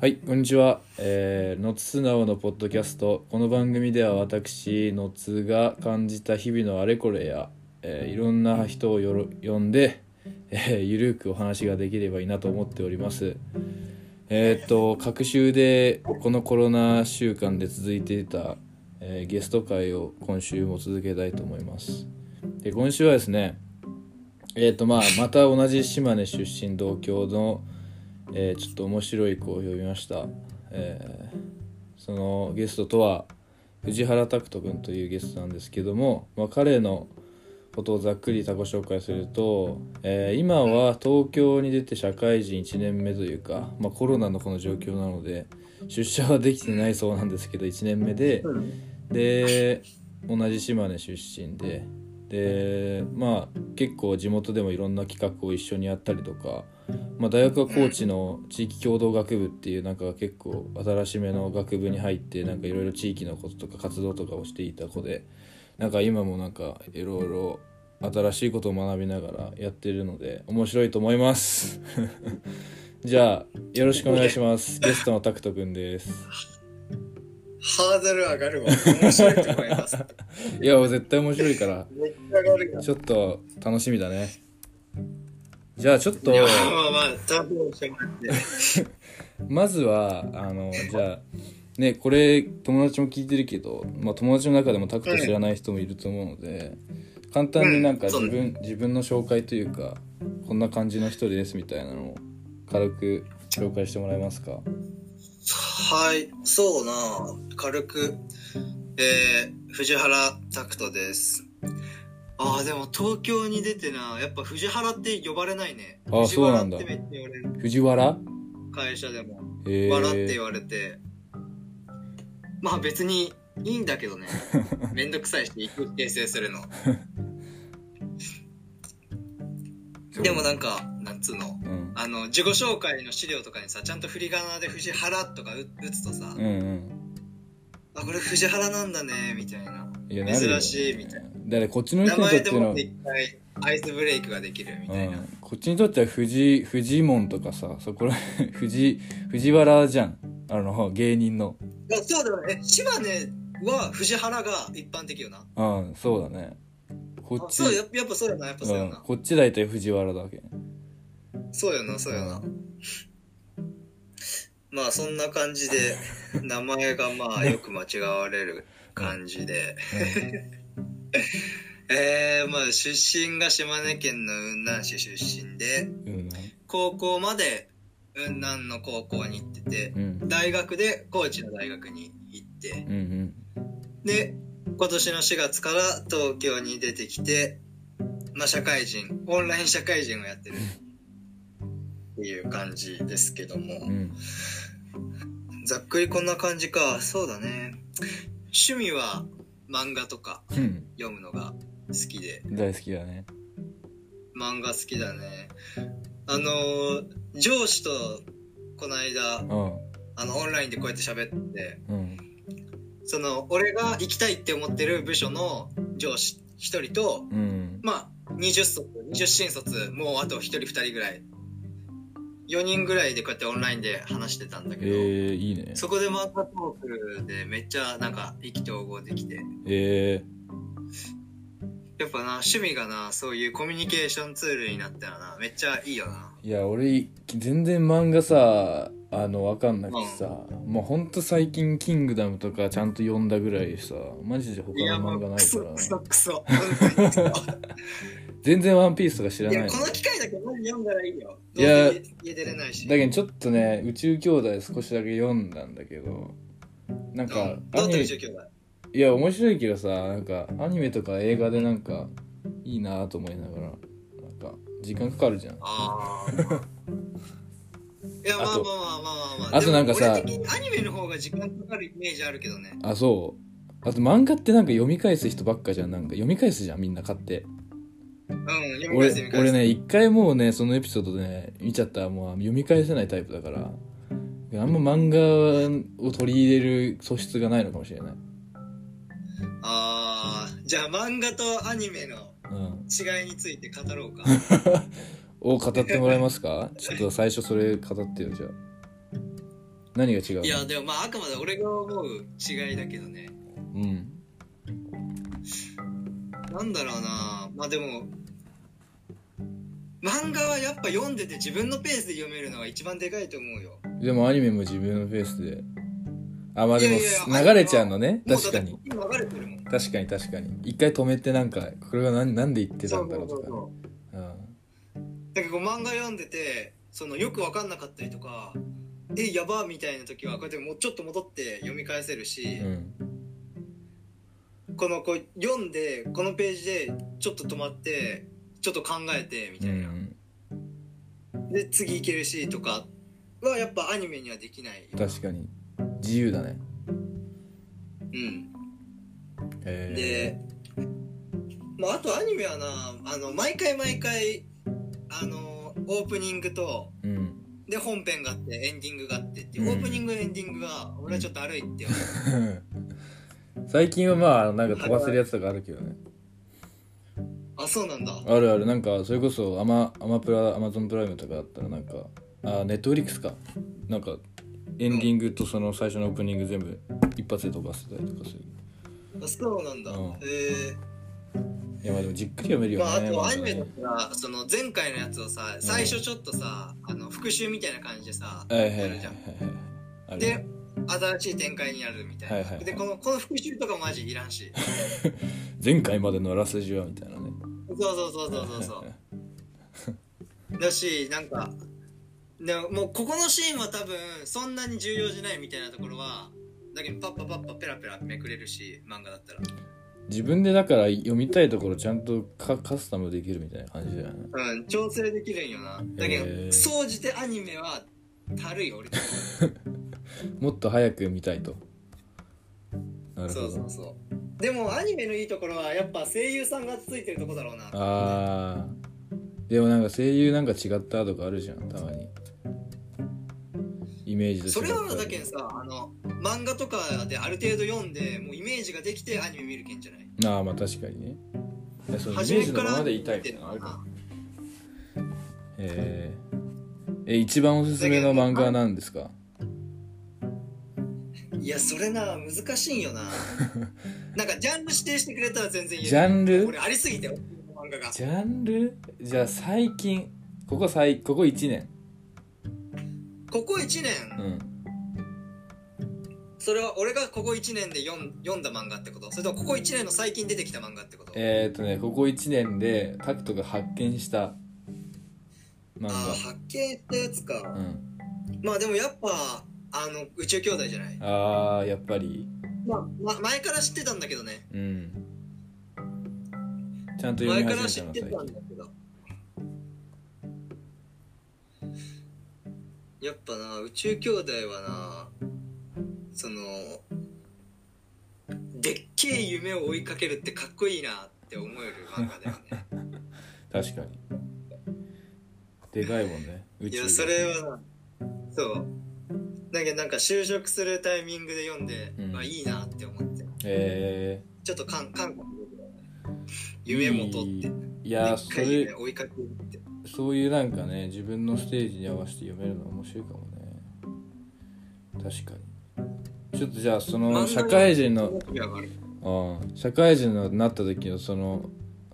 はい、こんにちは。えー、のつ素直のポッドキャスト。この番組では私、のつが感じた日々のあれこれや、えーいろんな人をよろ呼んで、えーゆるくお話ができればいいなと思っております。えーっと、各週で、このコロナ週間で続いていた、えーゲスト会を今週も続けたいと思います。で、今週はですね、えーっと、まあ、また同じ島根出身同郷の、えーちょっと面白い子を呼びました、えーそのゲストとは藤原拓人君というゲストなんですけども、まあ、彼のことをざっくり他己紹介すると、えー今は東京に出て社会人1年目というか、まあ、コロナのこの状況なので出社はできてないそうなんですけど1年目でで同じ島根出身ででまあ結構地元でもいろんな企画を一緒にやったりとか、まあ、大学は高知の地域共同学部っていうなんか結構新しめの学部に入ってなんかいろいろ地域のこととか活動とかをしていた子でなんか今もなんかいろいろ新しいことを学びながらやってるので面白いと思います じゃあよろしくお願いしますゲストのタクトくんですハードル上がるわ。面白いと思います。いや絶対面白いから。ちょっと楽しみだねじゃあちょっとまあまあ、多分し まずはあのじゃあねこれ友達も聞いてるけど、まあ、友達の中でもタクト知らない人もいると思うので、簡単になんかうん自分、自分の紹介というかこんな感じの人ですみたいなのを軽く紹介してもらえますか？はい、そうな軽く。えー、藤原拓人です。ああ、でも東京に出てな、やっぱ藤原って呼ばれないね。あ藤原そうなんだ。藤原会社でも。えー、笑って言われて。まあ別にいいんだけどね。めんどくさいし、行く訂正するの。でもなんか、なんつうの？うんあの自己紹介の資料とかにさちゃんと振り仮名で「藤原」とか打打つとさ、うんうんあこれ藤原なんだねみたいな珍しいみたいなだからこっちの名人にとってのアイスブレイクができるみたいな、うん、こっちにとっては藤藤門とかさそこら 藤藤原じゃん。あの芸人の。いやそうだよね。島根は藤原が一般的よな。うんそうだね。こっちあそうやっぱやっぱそうやな。やっぱそうやうん。な、、こっち大体藤原だけ。そうやなそうやな、まあそんな感じで名前がまあよく間違われる感じで、えー、まあ出身が島根県の雲南市出身でうんうん高校まで雲南の高校に行っててうん。大学で高知の大学に行って。うんうん。で今年の4月から東京に出てきてまあ社会人オンライン社会人をやってる。っていう感じですけども。うん。ざっくりこんな感じか。そうだね。趣味は漫画とかうん。読むのが好きで。大好きだね。漫画好きだね。あのー上司とこの間うん。あのオンラインでこうやって喋ってうん。その俺が行きたいって思ってる部署の上司1人とうん。まあ20卒20新卒もうあと1人2人ぐらい4人ぐらいでこうやってオンラインで話してたんだえけど、ー、いいね。そこでマーカートークでめっちゃなんか意気投合できて。えやっぱな趣味がなそういうコミュニケーションツールになったらなめっちゃいいよな。ー、いや俺全然漫画さあのわかんなくてさ、もうほんと最近「キングダム」とかちゃんと読んだぐらいでさマジで他いやの漫画もうクソないからクソクソ。本当にクソ 全然「ワンピースとか知らいないの。やこの機会だけマジ読んだらいいよ。いや家出れないし。だけどちょっとね宇宙兄弟少しだけ読んだんだけどなんかうんどう宇宙兄弟？いや面白いけどさなんかアニメとか映画でなんかいいなと思いながらなんか時間かかるじゃん。ああ いやまあまあまあまあまあまあ。あとなんかさでも俺的にアニメの方が時間かかるイメージあるけどね。あそう。あと漫画ってなんか読み返す人ばっかじゃん。なんか読み返すじゃんみんな買ってうん俺俺ね一回もうねそのエピソードでね見ちゃったらもう読み返せないタイプだから。あんま漫画を取り入れる素質がないのかもしれない。ああじゃあ漫画とアニメのうん。違いについて語ろうか。を語ってもらえますか？ちょっと最初それ語ってよじゃ何が違うの？いやでもまああくまで俺が思う違いだけどね。うん。なんだろうな。まあでも漫画はやっぱ読んでて自分のペースで読めるのが一番でかいと思うよ。でもアニメも自分のペースで。あまあでもいやいや流れちゃうのね。確かに。流れてるもん。確かに確かに。一回止めてなんかこれは何なんで言ってたんだろうとか。そうそううん。だからこう漫画読んでてそのよく分かんなかったりとかえやばみたいな時はこうやってもうちょっと戻って読み返せるし、うん。このこう読んでこのページでちょっと止まってちょっと考えてみうたいな、ん。で次いけるしとかはやっぱアニメにはできない確かに。自由だね。うん。へで、まあ、あとアニメはなあの毎回毎回あのオープニングとえうん。で本編があってエンディングがあってっていう、うん。オープニングエンディングが俺はちょっと悪いって思う。最近はまあなんか飛ばせるやつとかあるけどねあそうなんだ。あるある。なんかそれこそアマアマプラアマゾンプライムとかだったらなんかあネットフリックスか。なんかエンディングとその最初のオープニング全部一発で飛ばせたりとかする。あそうなんだ、うん。へえ。いやまあでもじっくり読めるよまあ、あねとアニメだったらその前回のやつをさ最初ちょっとさ、あの復習みたいな感じでさ、はいはいはいはいやるじゃん。で新しい展開になるみたいな、はいはいはい。でこのこの復習とかマジいらんし。前回までのあらすじはみたいなねそうそうそうそうそうそう。だしなんかでももうここのシーンは多分そんなに重要じゃないみたいなところはだけどパッパパッパペラペラめくれるし漫画だったら。自分でだから読みたいところちゃんとカカスタムできるみたいな感じだよね。うん調整できるんよな。だけど総じてアニメはたるい俺。もっと早く見たいとなるほそどうそうそう。でもアニメのいいところはやっぱ声優さんがついてるとこだろうなあー。でもなんか声優なんか違ったとかあるじゃんたまに。イメージとそれはだけんさあの漫画とかである程度読んでもうイメージができてアニメ見るけんじゃない？ああまあ確かにね。いやそのイメ初ージのめからままでいたいみたいなのあるからえー、え一番おすすめの漫画は何ですか？いやそれな難しいんよな。なんかジャンル指定してくれたら全然言える。ジャンル？俺ありすぎて漫画が。ジャンル？じゃあ最近ここ最ここ1年。ここ1年、うん。それは俺がここ1年で読ん読んだ漫画ってこと？それともここ1年の最近出てきた漫画ってこと？えー、っとねここ1年でタクトが発見した漫ああ発見したやつか、画うん。まあでもやっぱあの宇宙兄弟じゃない。ああやっぱり。まあ、ま、前から知ってたんだけどね。うん。ちゃんと読み前から知始ってめたんだけど。やっぱな宇宙兄弟はなそのでっけえ夢を追いかけるってかっこいいなって思える漫画だよね。確かに。でかいもんね宇いやそれはなそうだけどなんか就職するタイミングで読んで、うん。あいいなって思って。えちょっと感感覚夢もとって。いやそれ夢追いかけるって。そういうなんかね自分のステージに合わせて読めるの面白いかもね。確かに。ちょっとじゃあその社会人のうん社会人になった時のその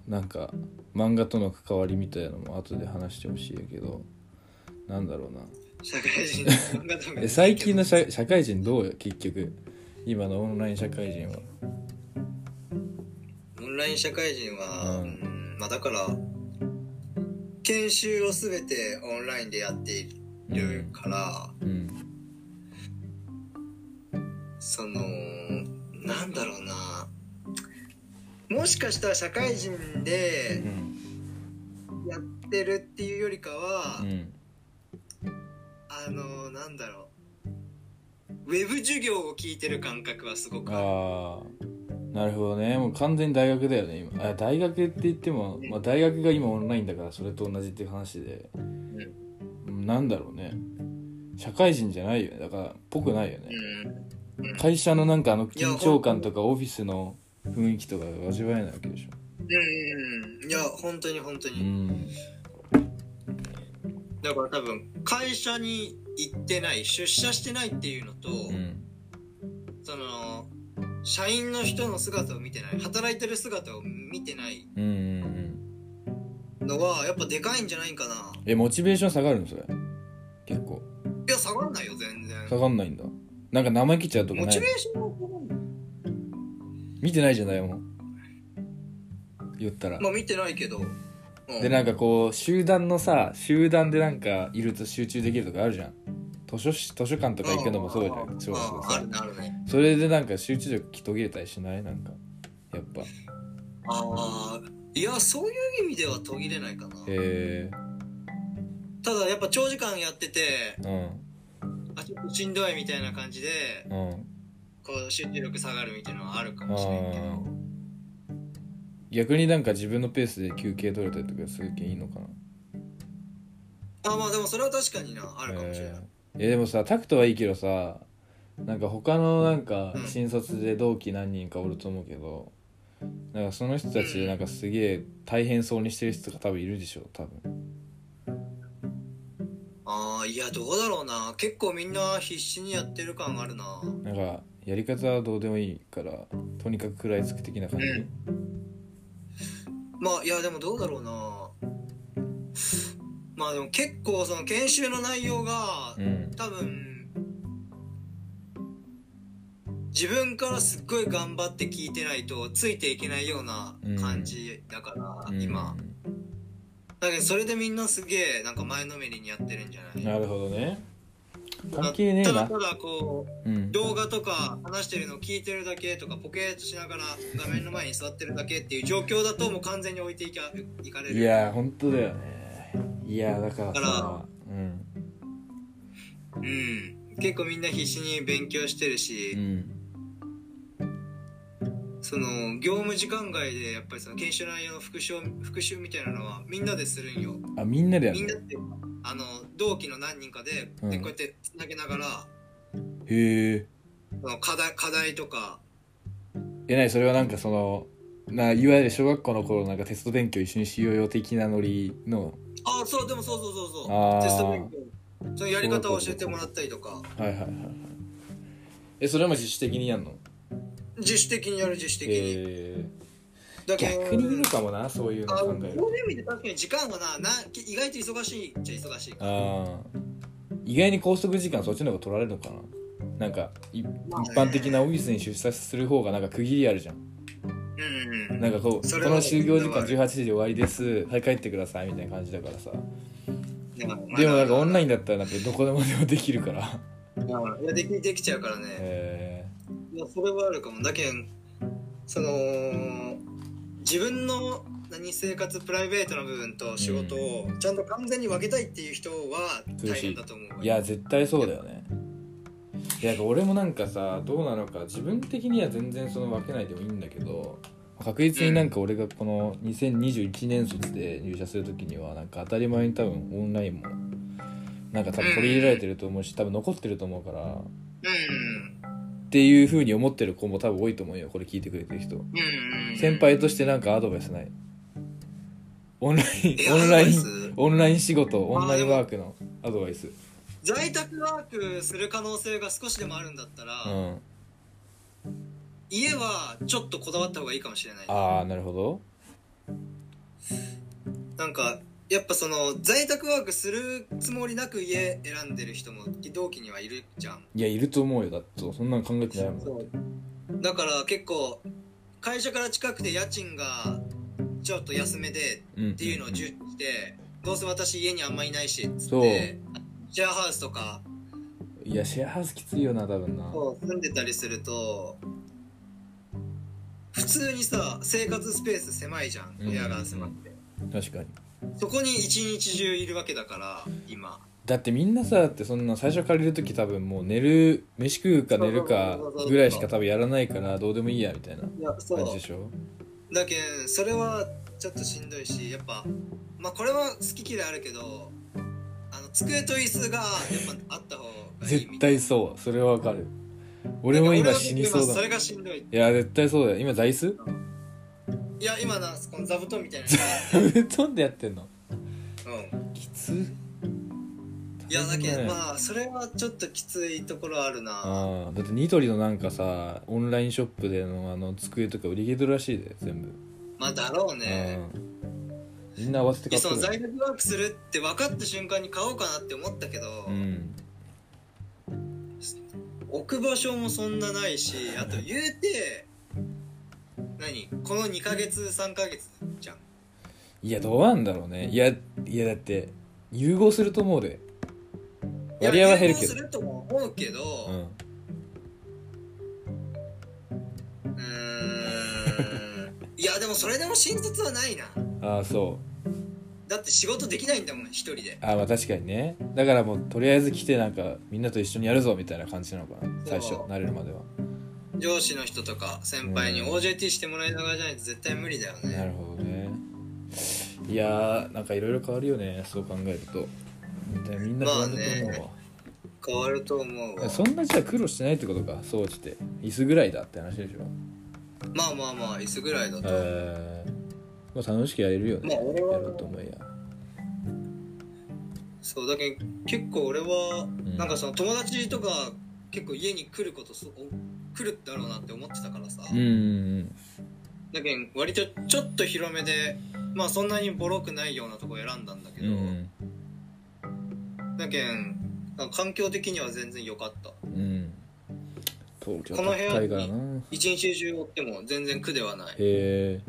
なんか漫画との関わりみたいなのも後で話してほしいやけどなんだろうな社会人の最近の社社会人どうよ結局？今のオンライン社会人は。オンライン社会人は、ううんんまあだから研修を全てオンラインでやっているから、うん。そのなんだろうな。もしかしたら社会人うでん。やってるっていうよりかは、うんあのなんだろう。ウェブ授業を聞いてる感覚はすごくある。ああなるほどね。もう完全に大学だよね。今。あ大学って言っても、まあ、大学が今オンラインだからそれと同じっていう話で、うん、なんだろうね。社会人じゃないよね。だからっぽくないよね、うん。会社のなんかあの緊張感とかオフィスの雰囲気とかが味わえないわけでしょ。うんうん。いや本当に本当に、うんだから多分会社に行ってない出社してないっていうのと、うんその社員の人の姿を見てない働いてる姿を見てないのはやっぱでかいんじゃないかな。えモチベーション下がるのそれ？結構。いや下がんないよ全然。下がんないんだ。なんか生きちゃうとかない？モチベーション見てないじゃないもん言ったら。まあ見てないけど、うん。でなんかこう集団のさ集団でなんかいると集中できるとかあるじゃん。図書室図書館とか行くのもそうじゃんそうそねそれでなんか集中力途切れたりしない？なんかやっぱ。ああいやそういう意味では途切れないかな。へえただやっぱ長時間やっててうん。あちょっとしんどいみたいな感じでうん。こう集中力下がるみたいなのはあるかあもしれんけど。ー逆になんか自分のペースで休憩取れたりとかするけいいのかな？あまあでもそれは確かになあるかもしれない、えーえでもさタクトはいいけどさなんか他のなんかうん。新卒で同期何人かおると思うけどなんかその人たちでなんかすげえ大変そうにしてる人とか多分いるでしょ多分。ああいやどうだろうな。結構みんな必死にやってる感あるな。なんかやり方はどうでもいいからとにかく食らいつく的な感じ、うんまあいやでもどうだろうな。まあでも結構その研修の内容がうん。多分自分からすっごい頑張って聞いてないとついていけないような感じだから、うん。今。だけどそれでみんなすげえなんか前のめりにやってるんじゃない？なるほどね関係ねえな。ただただこううん。動画とか話してるのを聞いてるだけとかポケーっとしながら画面の前に座ってるだけっていう状況だともう完全に置いていかいかれる。いや本当だよね。いやだからだかさうん。うん。結構みんな必死に勉強してるし、うん。その業務時間外でやっぱりその研修内容の復習復習みたいなのはみんなでするんよ。あみんなでやるの？みんなってあの同期の何人かで,、うん。でこうやってつなげながらへえ。課題課題とか。えなにそれはなんかそのないわゆる小学校の頃なんかテスト勉強一緒にしようよ的なノリの？ああそうでもそうそうそうそう。テスト勉強。そのやり方を教えてもらったりとか。はいはいはいはいえそれも自主的にやんの？自主的にやる自主的に、え。だけど逆に。いいのかもなそういうのあ考えるそういう意味で確かに時間がなな意外と忙しいっちゃ忙しいからああ意外に拘束時間そっちの方が取られるのかな。なんかまあね。般的なオフィスに出社する方がなんか区切りあるじゃん。うんうんなんかこうそれはこの就業時間18時で終わりです。はい帰ってくださいみたいな感じだからさ。でもなんかオンラインンだったらなんかどこでもでもできるから。いやできできちゃうからね、えいやそれはあるかも。だけんその自分の何生活プライベートな部分と仕事をちゃんと完全に分けたいっていう人は大変だと思うーいや絶対そうだよね。いや俺もなんかさどうなのか自分的には全然その分けないでもいいんだけど確実になんか俺がこの2021年卒で入社する時にはなんか当たり前に多分オンラインもなんか多分取り入れられてると思うし多分残ってると思うから。うんっていう風に思ってる子も多分多いと思うよ。これ聞いてくれてる人。先輩としてなんかアドバイスない。オンラインえオンラインオンライン仕事オンラインワークのアドバイス。在宅ワークする可能性が少しでもあるんだったら、うん。家はちょっとこだわった方がいいかもしれない。ああなるほど。なんかやっぱその在宅ワークするつもりなく家選んでる人も同期にはいるじゃん。いやいると思うよ。だってそんなの考えてないもん。だから結構会社から近くて家賃がちょっと安めでうんっていうのを重視してどうせ私家にあんまいないしっつってシェアハウスとか。いやシェアハウスきついよな多分な。住んでたりすると普通にさ生活スペース狭いじゃん。うん。部屋が狭くて。確かにそこに一日中いるわけだから今。だってみんなさだってそんな最初借りる時多分もう寝る飯食うか寝るかぐらいしか多分やらないからどうでもいいやみたいな。感じでしょ？だけんそれはちょっとしんどいしやっぱまあこれは好き嫌いあるけどあの机と椅子がやっぱあった方がいい絶対そう。それはわかる。俺も今死にそうだい。いや絶対そうだよ。今座椅子？いや今なこの座布団みたいな布団でやってんの？のうん。きついやだけどね。まあそれはちょっときついところあるな。ああだってニトリのなんかさオンラインショップでのあの机とか売り切れてるらしいで全部。まあだろうね。うん。みんな合わせて買ってる。その在宅ワークするって分かった瞬間に買おうかなって思ったけど、うん。置く場所もそんなないしあと言うて何？この2ヶ月3ヶ月じゃん。いやどうなんだろうね。いやいやだって融合すると思うで。割合は減るけど。するとも思うけどうん。いやでもそれでも新卒はないな。ああそう。だって仕事できないんだもん一人で。あーまあ確かにね。だからもうとりあえず来てなんかみんなと一緒にやるぞみたいな感じなのかな。最初慣れるまでは上司の人とか先輩にうん。OJT してもらいながらじゃないと絶対無理だよなねるほどね。いやーなんかいろいろ変わるよねそう考えると。でみんな不安だと思うわ、変わると思うわ。そんなじゃあ苦労してないってことかそうして。椅子ぐらいだって話でしょ。まあまあまあ椅子ぐらいだと、えー、まあ楽しくやれるよね、まあやろうと思えやそうだけど結構俺は、ん。なんかその友達とか結構家に来ることそお来るだろうなって思ってたからさ、うんうんだけど割とちょっと広めでまあそんなにボロくないようなとこ選んだんだけど、だけん環境的には全然良かった。この部屋高いからな。一日中おっても全然苦ではない。へえ。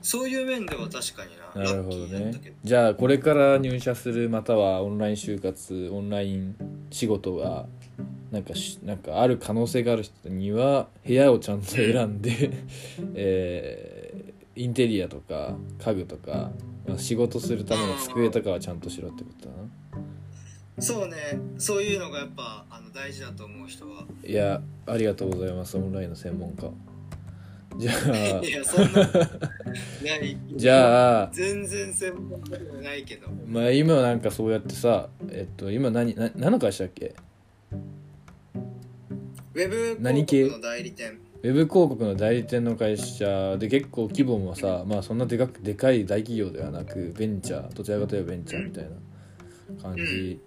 そういう面では確かにななるほどね。じゃあこれから入社するまたはオンライン就活オンライン仕事がなんかしなんかある可能性がある人には部屋をちゃんと選んで、えーインテリアとか家具とか、まあ、仕事するための机とかはちゃんとしろってことだな。そうね。そういうのがやっぱあの大事だと思う人は。いやありがとうございます。オンラインの専門家。じゃあ いやそんなない。じゃあ全然専門家ではないけど。まあ今なんかそうやってさえっと今何な何の会社だっけ？ウェブ何系広告の代理店。ウェブ広告の代理店の会社で結構規模もさまあそんなでかくでかい大企業ではなくベンチャーどちらかといえばベンチャーみたいな感じ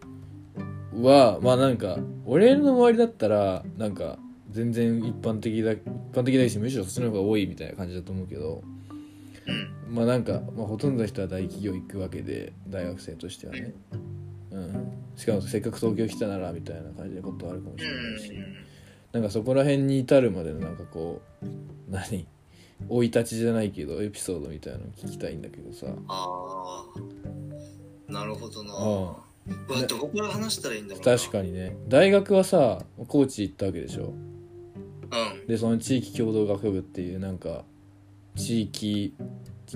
は、まあなんか俺の周りだったらなんか全然一般的だ一般的だしむしろそっちの方が多いみたいな感じだと思うけどうんまあなんか、まあ、ほとんどの人は大企業行くわけで大学生としてはね、うん、しかもせっかく東京来たならみたいな感じでことあるかもしうれないし。んなんかそこら辺に至るまでのなんかこう何？生い立ちじゃないけどエピソードみたいなの聞きたいんだけどさ。ああなるほどな。あうわどこから話したらいいんだろうな。確かにね。大学はさ高知行ったわけでしょ？うん。でその地域共同学部っていうなんか地域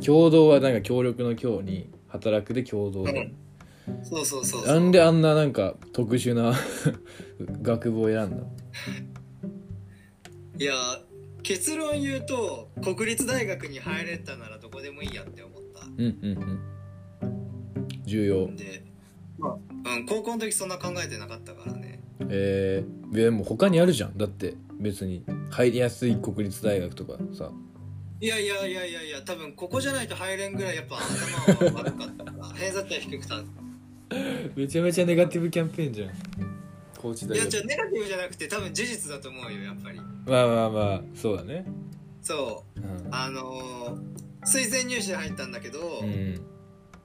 共同はなんか協力の協に働くで共同で。そうそうそうそう。なんであんななんか特殊な 学部を選んだいや結論言うと国立大学に入れたならどこでもいいやって思った。うんうんうん。重要。でまあ、うん、高校の時そんな考えてなかったからね。えー、でも他にあるじゃん。だって別に入りやすい国立大学とかさ。いやいやいやいやいや多分ここじゃないと入れんぐらいやっぱ頭は悪かった。から偏差値は低くた。めちゃめちゃネガティブキャンペーンじゃん高知い大学。やじゃあネガティブじゃなくて多分事実だと思うよやっぱり。まあまあまあそうだね。そう。うん。あのー推薦入試で入ったんだけど、うん。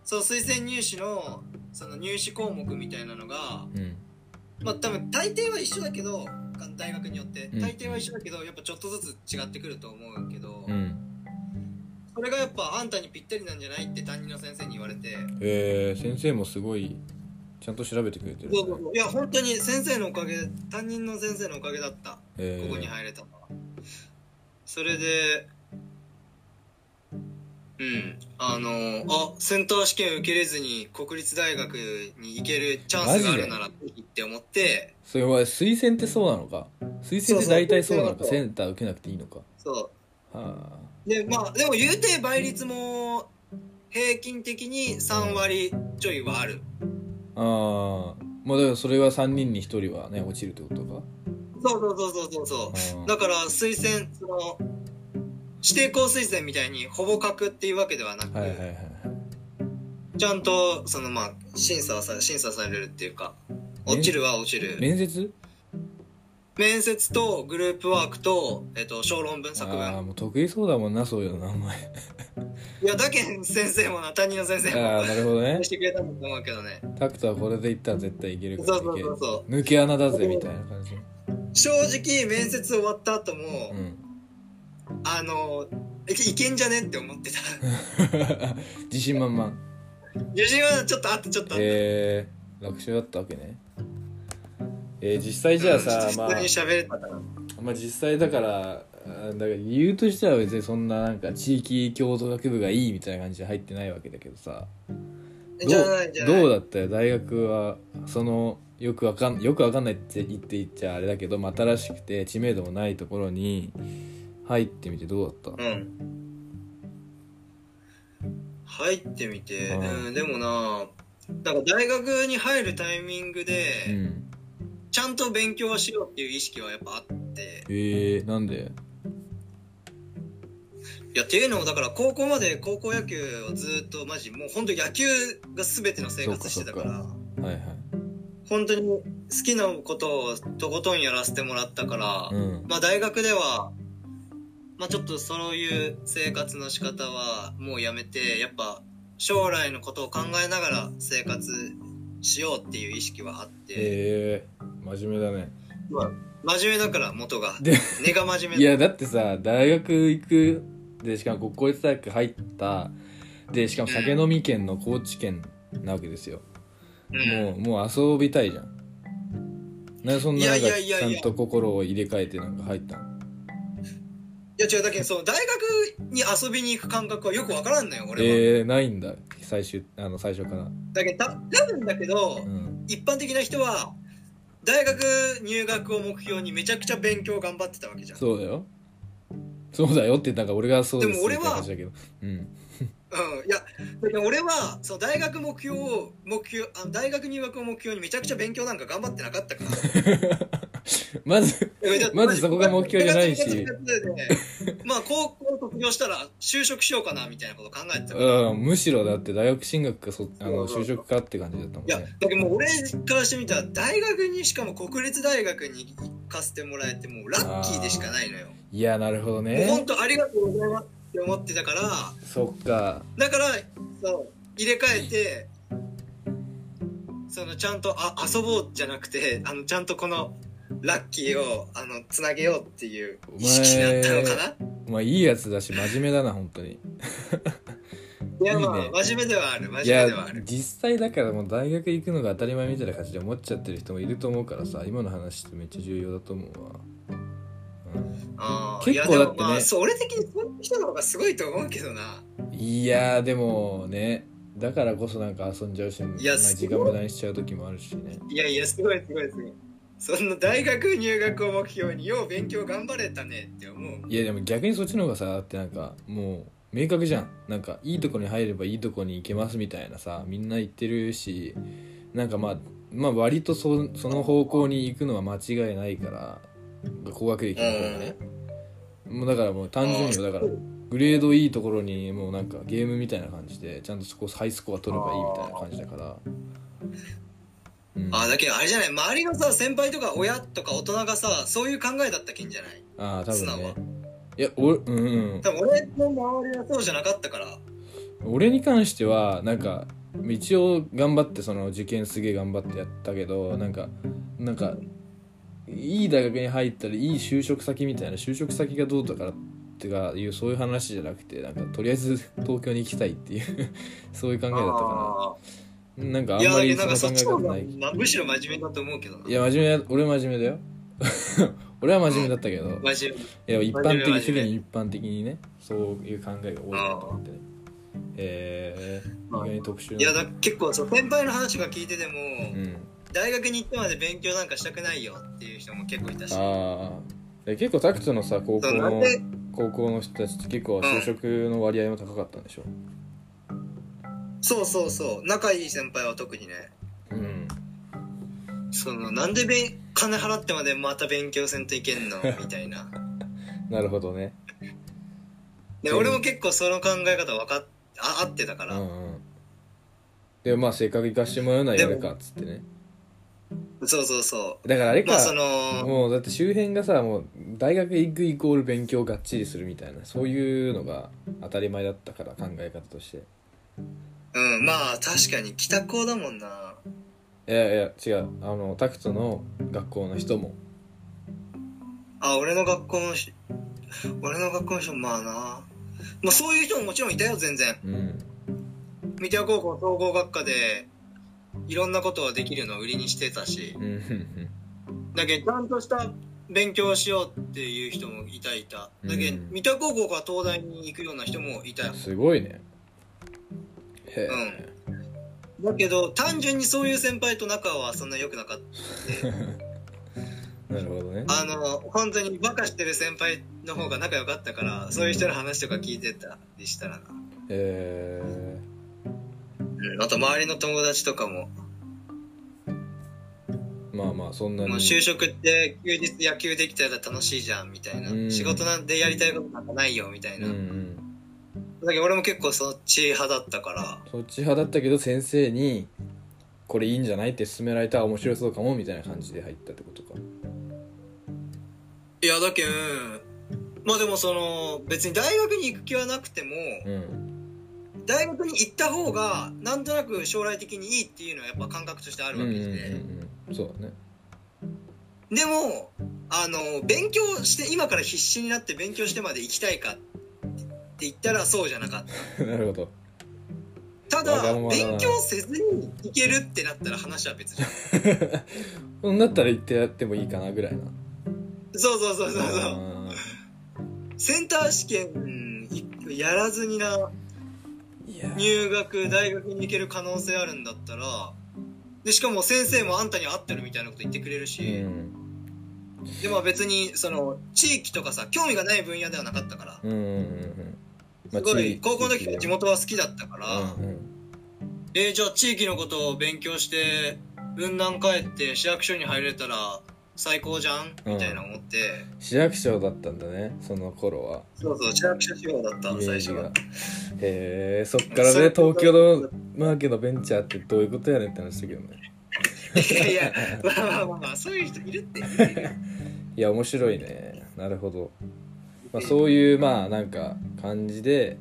そう推薦入試のその入試項目みたいなのがうん。まあ多分大抵は一緒だけど大学によって。うん。大抵は一緒だけどやっぱちょっとずつ違ってくると思うけど、うん。それがやっぱあんたにぴったりなんじゃないって担任の先生に言われて。えー、先生もすごいちゃんと調べてくれてる、ね。いや本当に先生のおかげ担任の先生のおかげだった。えー、ここに入れたのは。それでうん。あのあセンター試験受けれずに国立大学に行けるチャンスがあるならって思って。それは推薦ってそうなのか？推薦って大体そうなのか？センター受けなくていいのか？そはうでまあでも言うて倍率も平均的に3割ちょいはあるあああまあだからそれは3人に1人はね落ちるってことか？そうそうそうそうそうだから推薦その指定校推薦みたいにほぼ確っていうわけではなく、はいはいはいはい。ちゃんと、そのまあ、審査はさ、審査されるっていうか、落ちるは落ちる。面接？面接とグループワークと、えっと、小論文作ああ文。もう得意そうだもんなそういうのなお前いや、だけん先生もな、担任の先生も、ああなるほどねしてくれたんだと思うけどね。タクトはこれでいったら絶対いけるからそうそうそうそ抜け穴だぜみたいな感じう。正直、面接終わった後も、うんあの、いいけんじゃねって思ってた。自信満々自信はちょっとあって、ちょっとあって。えー、楽勝だったわけねえー、実際じゃあさ、まあうん普通に喋れたから。まあ実際だからだから理由としては別にそんななんか地域共同学部がいいみたいな感じで入ってないわけだけどさ。どうだったよ？大学はそのよくわかんよくわかんないって言って言っちゃあれだけど、まあ、新しくて知名度もないところに入ってみてどうだった？うん。入ってみて、うんうん、でもな、なんか大学に入るタイミングで、うん。ちゃんと勉強しようっていう意識はやっぱあって、えー、なんで？いや、っていうのもだから高校まで高校野球をずっとマジ、もう本当野球が全ての生活してたから、はいはい。本当に好きなことをとことんやらせてもらったから、うん。まあ大学では、まあちょっとそういう生活の仕方はもうやめて、やっぱ将来のことを考えながら生活しようっていう意識はあって、えー、真面目だね。まあ真面目だから元が。で根が真面目いやだってさ大学行くでしかも国公立大学入ったでしかも酒飲み県の高知県なわけですよ。うん。もうもう遊びたいじゃん。なんでそんななんかいやいやいやいや。ちゃんと心を入れ替えてなんか入ったの？いや違う、だけどそう、大学に遊びに行く感覚はよくわからんのよ、俺は。えー、ないんだ。最終あの最初から。だけど、た多分だけど、うん。一般的な人は、大学入学を目標にめちゃくちゃ勉強頑張ってたわけじゃん。そうだよそうだよってなんか俺がそうですって話だけど。うん。うん、いや、俺は、そう、大学目標を、目標、あの大学入学を目標にめちゃくちゃ勉強なんか頑張ってなかったから。まずまずそこが目標じゃないし。まあ、高校卒業したら就職しようかな、みたいなこと考えてた。うんむしろだって大学進学かそあの就職かって感じだったもんいや、ねだけどもう俺からしてみたら、大学に、しかも国立大学に行かせてもらえて、もうラッキーでしかないのよ。いやなるほどもうね本当ありがとうございますって思ってたから、そっかだから、そう、入れ替えて、そのちゃんとあ遊ぼうじゃなくて、あのちゃんとこのラッキーをあのつなげようっていう意識になったのかな？まあいいやつだし真面目だな本当にいやまあね真面目ではある真面目ではある。実際だからもう大学行くのが当たり前みたいな感じで思っちゃってる人もいると思うからさ今の話ってめっちゃ重要だと思うわ、うん、あー結構だってねまあそう俺的にそういう人の方がすごいと思うけどな。いやーでもねだからこそなんか遊んじゃうしいやまあ時間無駄にしちゃう時もあるしねいやいやすごいすごいすごい。そんな大学入学を目標によう勉強頑張れたねって思う。いやでも逆にそっちの方がさだってなんかもう明確じゃんなんかいいとこに入ればいいとこに行けますみたいなさみんな言ってるしなんかまあまあ割とそその方向に行くのは間違いないから高学歴の方がね。もうだからもう単純よだから。グレードいいところにもうなんかゲームみたいな感じでちゃんとそこハイスコア取ればいいみたいな感じだから。うん。あだけどあれじゃない？周りのさ先輩とか親とか大人がさそういう考えだったけんじゃない？ああ多分素直ねいや俺うんうん。多分俺の周りはそうじゃなかったから。俺に関してはなんか一応頑張ってその受験すげえ頑張ってやったけどなんかなんかいい大学に入ったらいい就職先みたいな就職先がどうだからってかいうそういう話じゃなくてなんかとりあえず東京に行きたいっていう そういう考えだったかな。なんかあんまりその考え方ない。まあむしろ真面目だと思うけどな。いや真面目だ俺真面目だよ。俺は真面目だったけど。真面目。いや一般的世真面目間一般的にねそういう考えが多いなと思ってね。えー、意外に特殊な。いやだ結構そう先輩の話が聞いてても、うん大学に行ってまで勉強なんかしたくないよっていう人も結構いたし。ああ結構タクトのさ高校ので高校の人たちって結構就職の割合も高かったんでしょ？そうそうそう。仲いい先輩は特にね。うん。そのなんでべん金払ってまでまた勉強せんといけんの？みたいな。なるほどね。でうん俺も結構その考え方分かっあ合ってたから、うんうん。でもまあせっかく行かしてもらうならやるかっつってねそうそうそだからあれか、うまあそのもうだって周辺がさもう大学行くイコール勉強がっちりするみたいなそういうのが当たり前だったから考え方として。うんまあ確かに北高だもんな。いやいや違う。あのタクトの学校の人も。あ俺の学校のし俺の学校の人もまあな。まあそういう人ももちろんいたよ全然。うん。三田高校総合学科でいろんなことができるのを売りにしてたし。うん。うん。だけどちゃんとした勉強をしようっていう人もいたいた。だけどうん。三田高校から東大に行くような人もいたよ。すごいね。へえ、だけど単純にそういう先輩と仲はそんな良くなかった なるほどね。あの本当にバカしてる先輩の方が仲良かったからそういう人の話とか聞いてたりしたらな、え。うん、あと周りの友達とかも。ー、まあまあそんなに。もう就職って休日野球できたら楽しいじゃんみたいな、うん。仕事なんてやりたいことなんかないよみたいうんな、うん。だけど俺も結構そっち派だったから。そっち派だったけど先生にこれいいんじゃないって勧められたら面白そうかもみたいな感じで入ったってことか。いやだけんまあでもその別に大学に行く気はなくても、うん大学に行った方がなんとなく将来的にいいっていうのはやっぱ感覚としてあるうんうんうんわけで、うん。そうだね。でもあの勉強して今から必死になって勉強してまで行きたいかって言ったらそうじゃなかった。なるほど。ただ勉強せずに行けるってなったら話は別じゃん。そんなったら行ってやってもいいかなぐらいな。そうそうそうそうそう。あセンター試験いやらずにな入学大学に行ける可能性あるんだったらでしかも先生もあんたに合ってるみたいなこと言ってくれるうし、ん。でも別にその地域とかさ興味がない分野ではなかったからうんうんうんうん。すごい高校の時地元は好きだったから、うんうんえーじゃあ地域のことを勉強して雲南帰って市役所に入れたら最高じゃん？みたいな思って、市役所だったんだねその頃は。そうそう市役所志望だった最初はへえそっからね東京のマーケのベンチャーってどういうことやねんって話だけどね。いやいや まあまあまあまあそういう人いるっていや面白いね。なるほど、まあ、そういうまあなんか感じで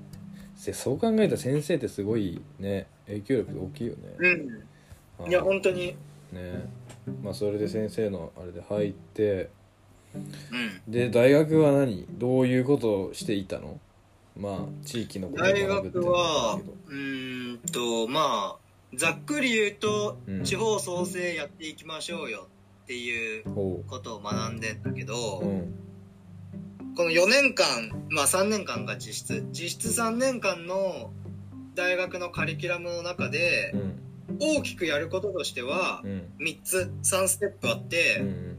せそう考えたら先生ってすごいね影響力大きいよね。うん。いや本当に。ね。まあそれで先生のあれで入ってうん。で大学は何？どういうことをしていたの？まあ地域のことを大学は。いうんとまあざっくり言うと、うん地方創生やっていきましょうよっていうことを学んでんだけど、ううんこの4年間まあ3年間が実質実質3年間の大学のカリキュラムの中でうん大きくやることとしてはうん3つ3ステップあって、うん。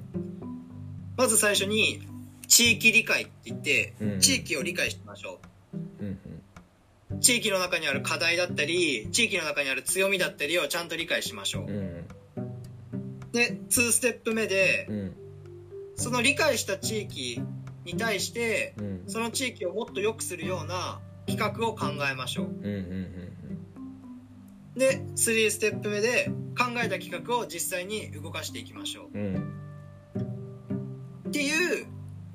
まず最初に地域理解って言ってうん。地域を理解しましょうんう地域の中にある課題だったり地域の中にある強みだったりをちゃんと理解しましょう。んううん。で2ステップ目でうん。その理解した地域に対してうん。その地域をもっと良くするような企画を考えましょう。うんうんうんで3ステップ目で考えた企画を実際に動かしていきましょう。うんうん。っていう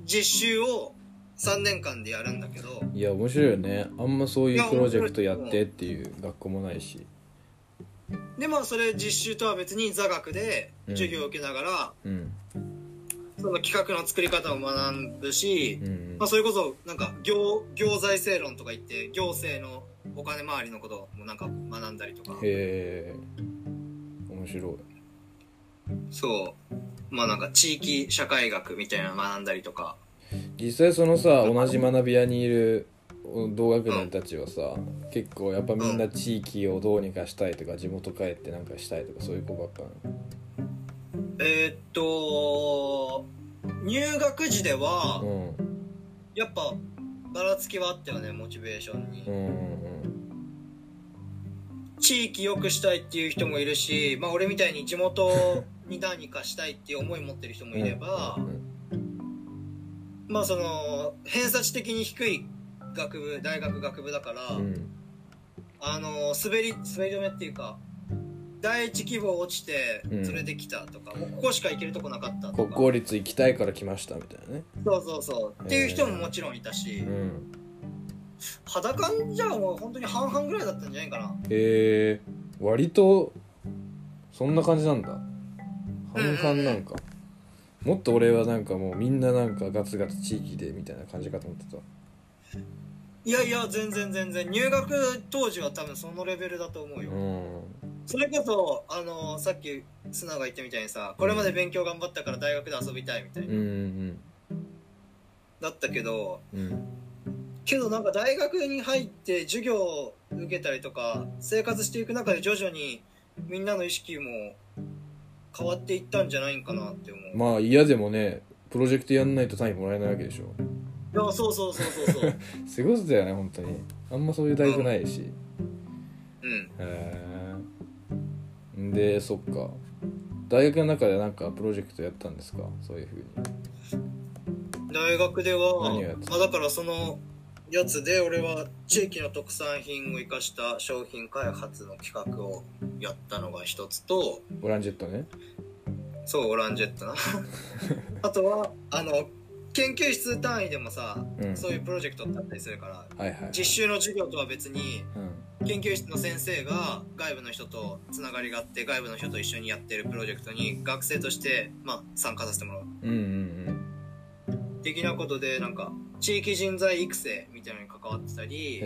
実習を3年間でやるんだけど。いや面白いよね。あんまそういうプロジェクトやってっていう学校もないし。でまあそれ実習とは別に座学でうん。授業を受けながら、うん。その企画の作り方を学ぶし、うんまあ、それこそなんか行行財政論とか言って行政のお金回りのこともなんか学んだりとか。へえ面白い。そう。まあなんか地域社会学みたいなの学んだりとか実際そのさ同じ学び屋にいる同学年たちはさ結構やっぱみんな地域をどうにかしたいとか地元帰ってなんかしたいとかそういう子ばっかえーっと入学時ではうん。やっぱばらつきはあったよねモチベーションに、うんうん地域良くしたいっていう人もいるし、まあ、俺みたいに地元に何かしたいっていう思い持ってる人もいれば、まあその偏差値的に低い学部大学学部だから、うん。うんあの滑り滑り止めっていうか第一希望落ちてうん。それで来たとか、もうここしか行けるとこなかったとか。国公立行きたいから来ましたみたいなね。そうそうそう。っていう人ももちろんいたし、うん。肌感じゃもう本当に半々ぐらいだったんじゃないかな。へえ割とそんな感じなんだ。半々なんかもっと俺はなんかもうみんななんかガツガツ地域でみたいな感じかと思ってた。いやいや全然全然。入学当時は多分そのレベルだと思うよ、うん。それこそあのさっき砂が言ったみたいにさこれまで勉強頑張ったから大学で遊びたいみたいな、うんうんだったけどうん。けどなんか大学に入って授業を受けたりとか生活していく中で徐々にみんなの意識も変わっていったんじゃないんかなって思う、まあ嫌でもねプロジェクトやんないと単位もらえないわけでしょ。いやそうそうそうそうそう。すごいことだよね本当に。あんまそういう大学ないし。うん。へえんでそっか。大学の中でなんかプロジェクトやったんですか？そういうふうに。大学では何をやってた？まあ、だからそのやつで俺は地域の特産品を生かした商品開発の企画をやったのが一つとオランジェットね。そうオランジェットな。あとはあの研究室単位でもさ、うん。そういうプロジェクトってあったりするからはいはい。実習の授業とは別にうん。研究室の先生が外部の人とつながりがあって外部の人と一緒にやってるプロジェクトに学生として、まあ、参加させてもらう。うんうん的なことでなんか地域人材育成みたいなのに関わってたり、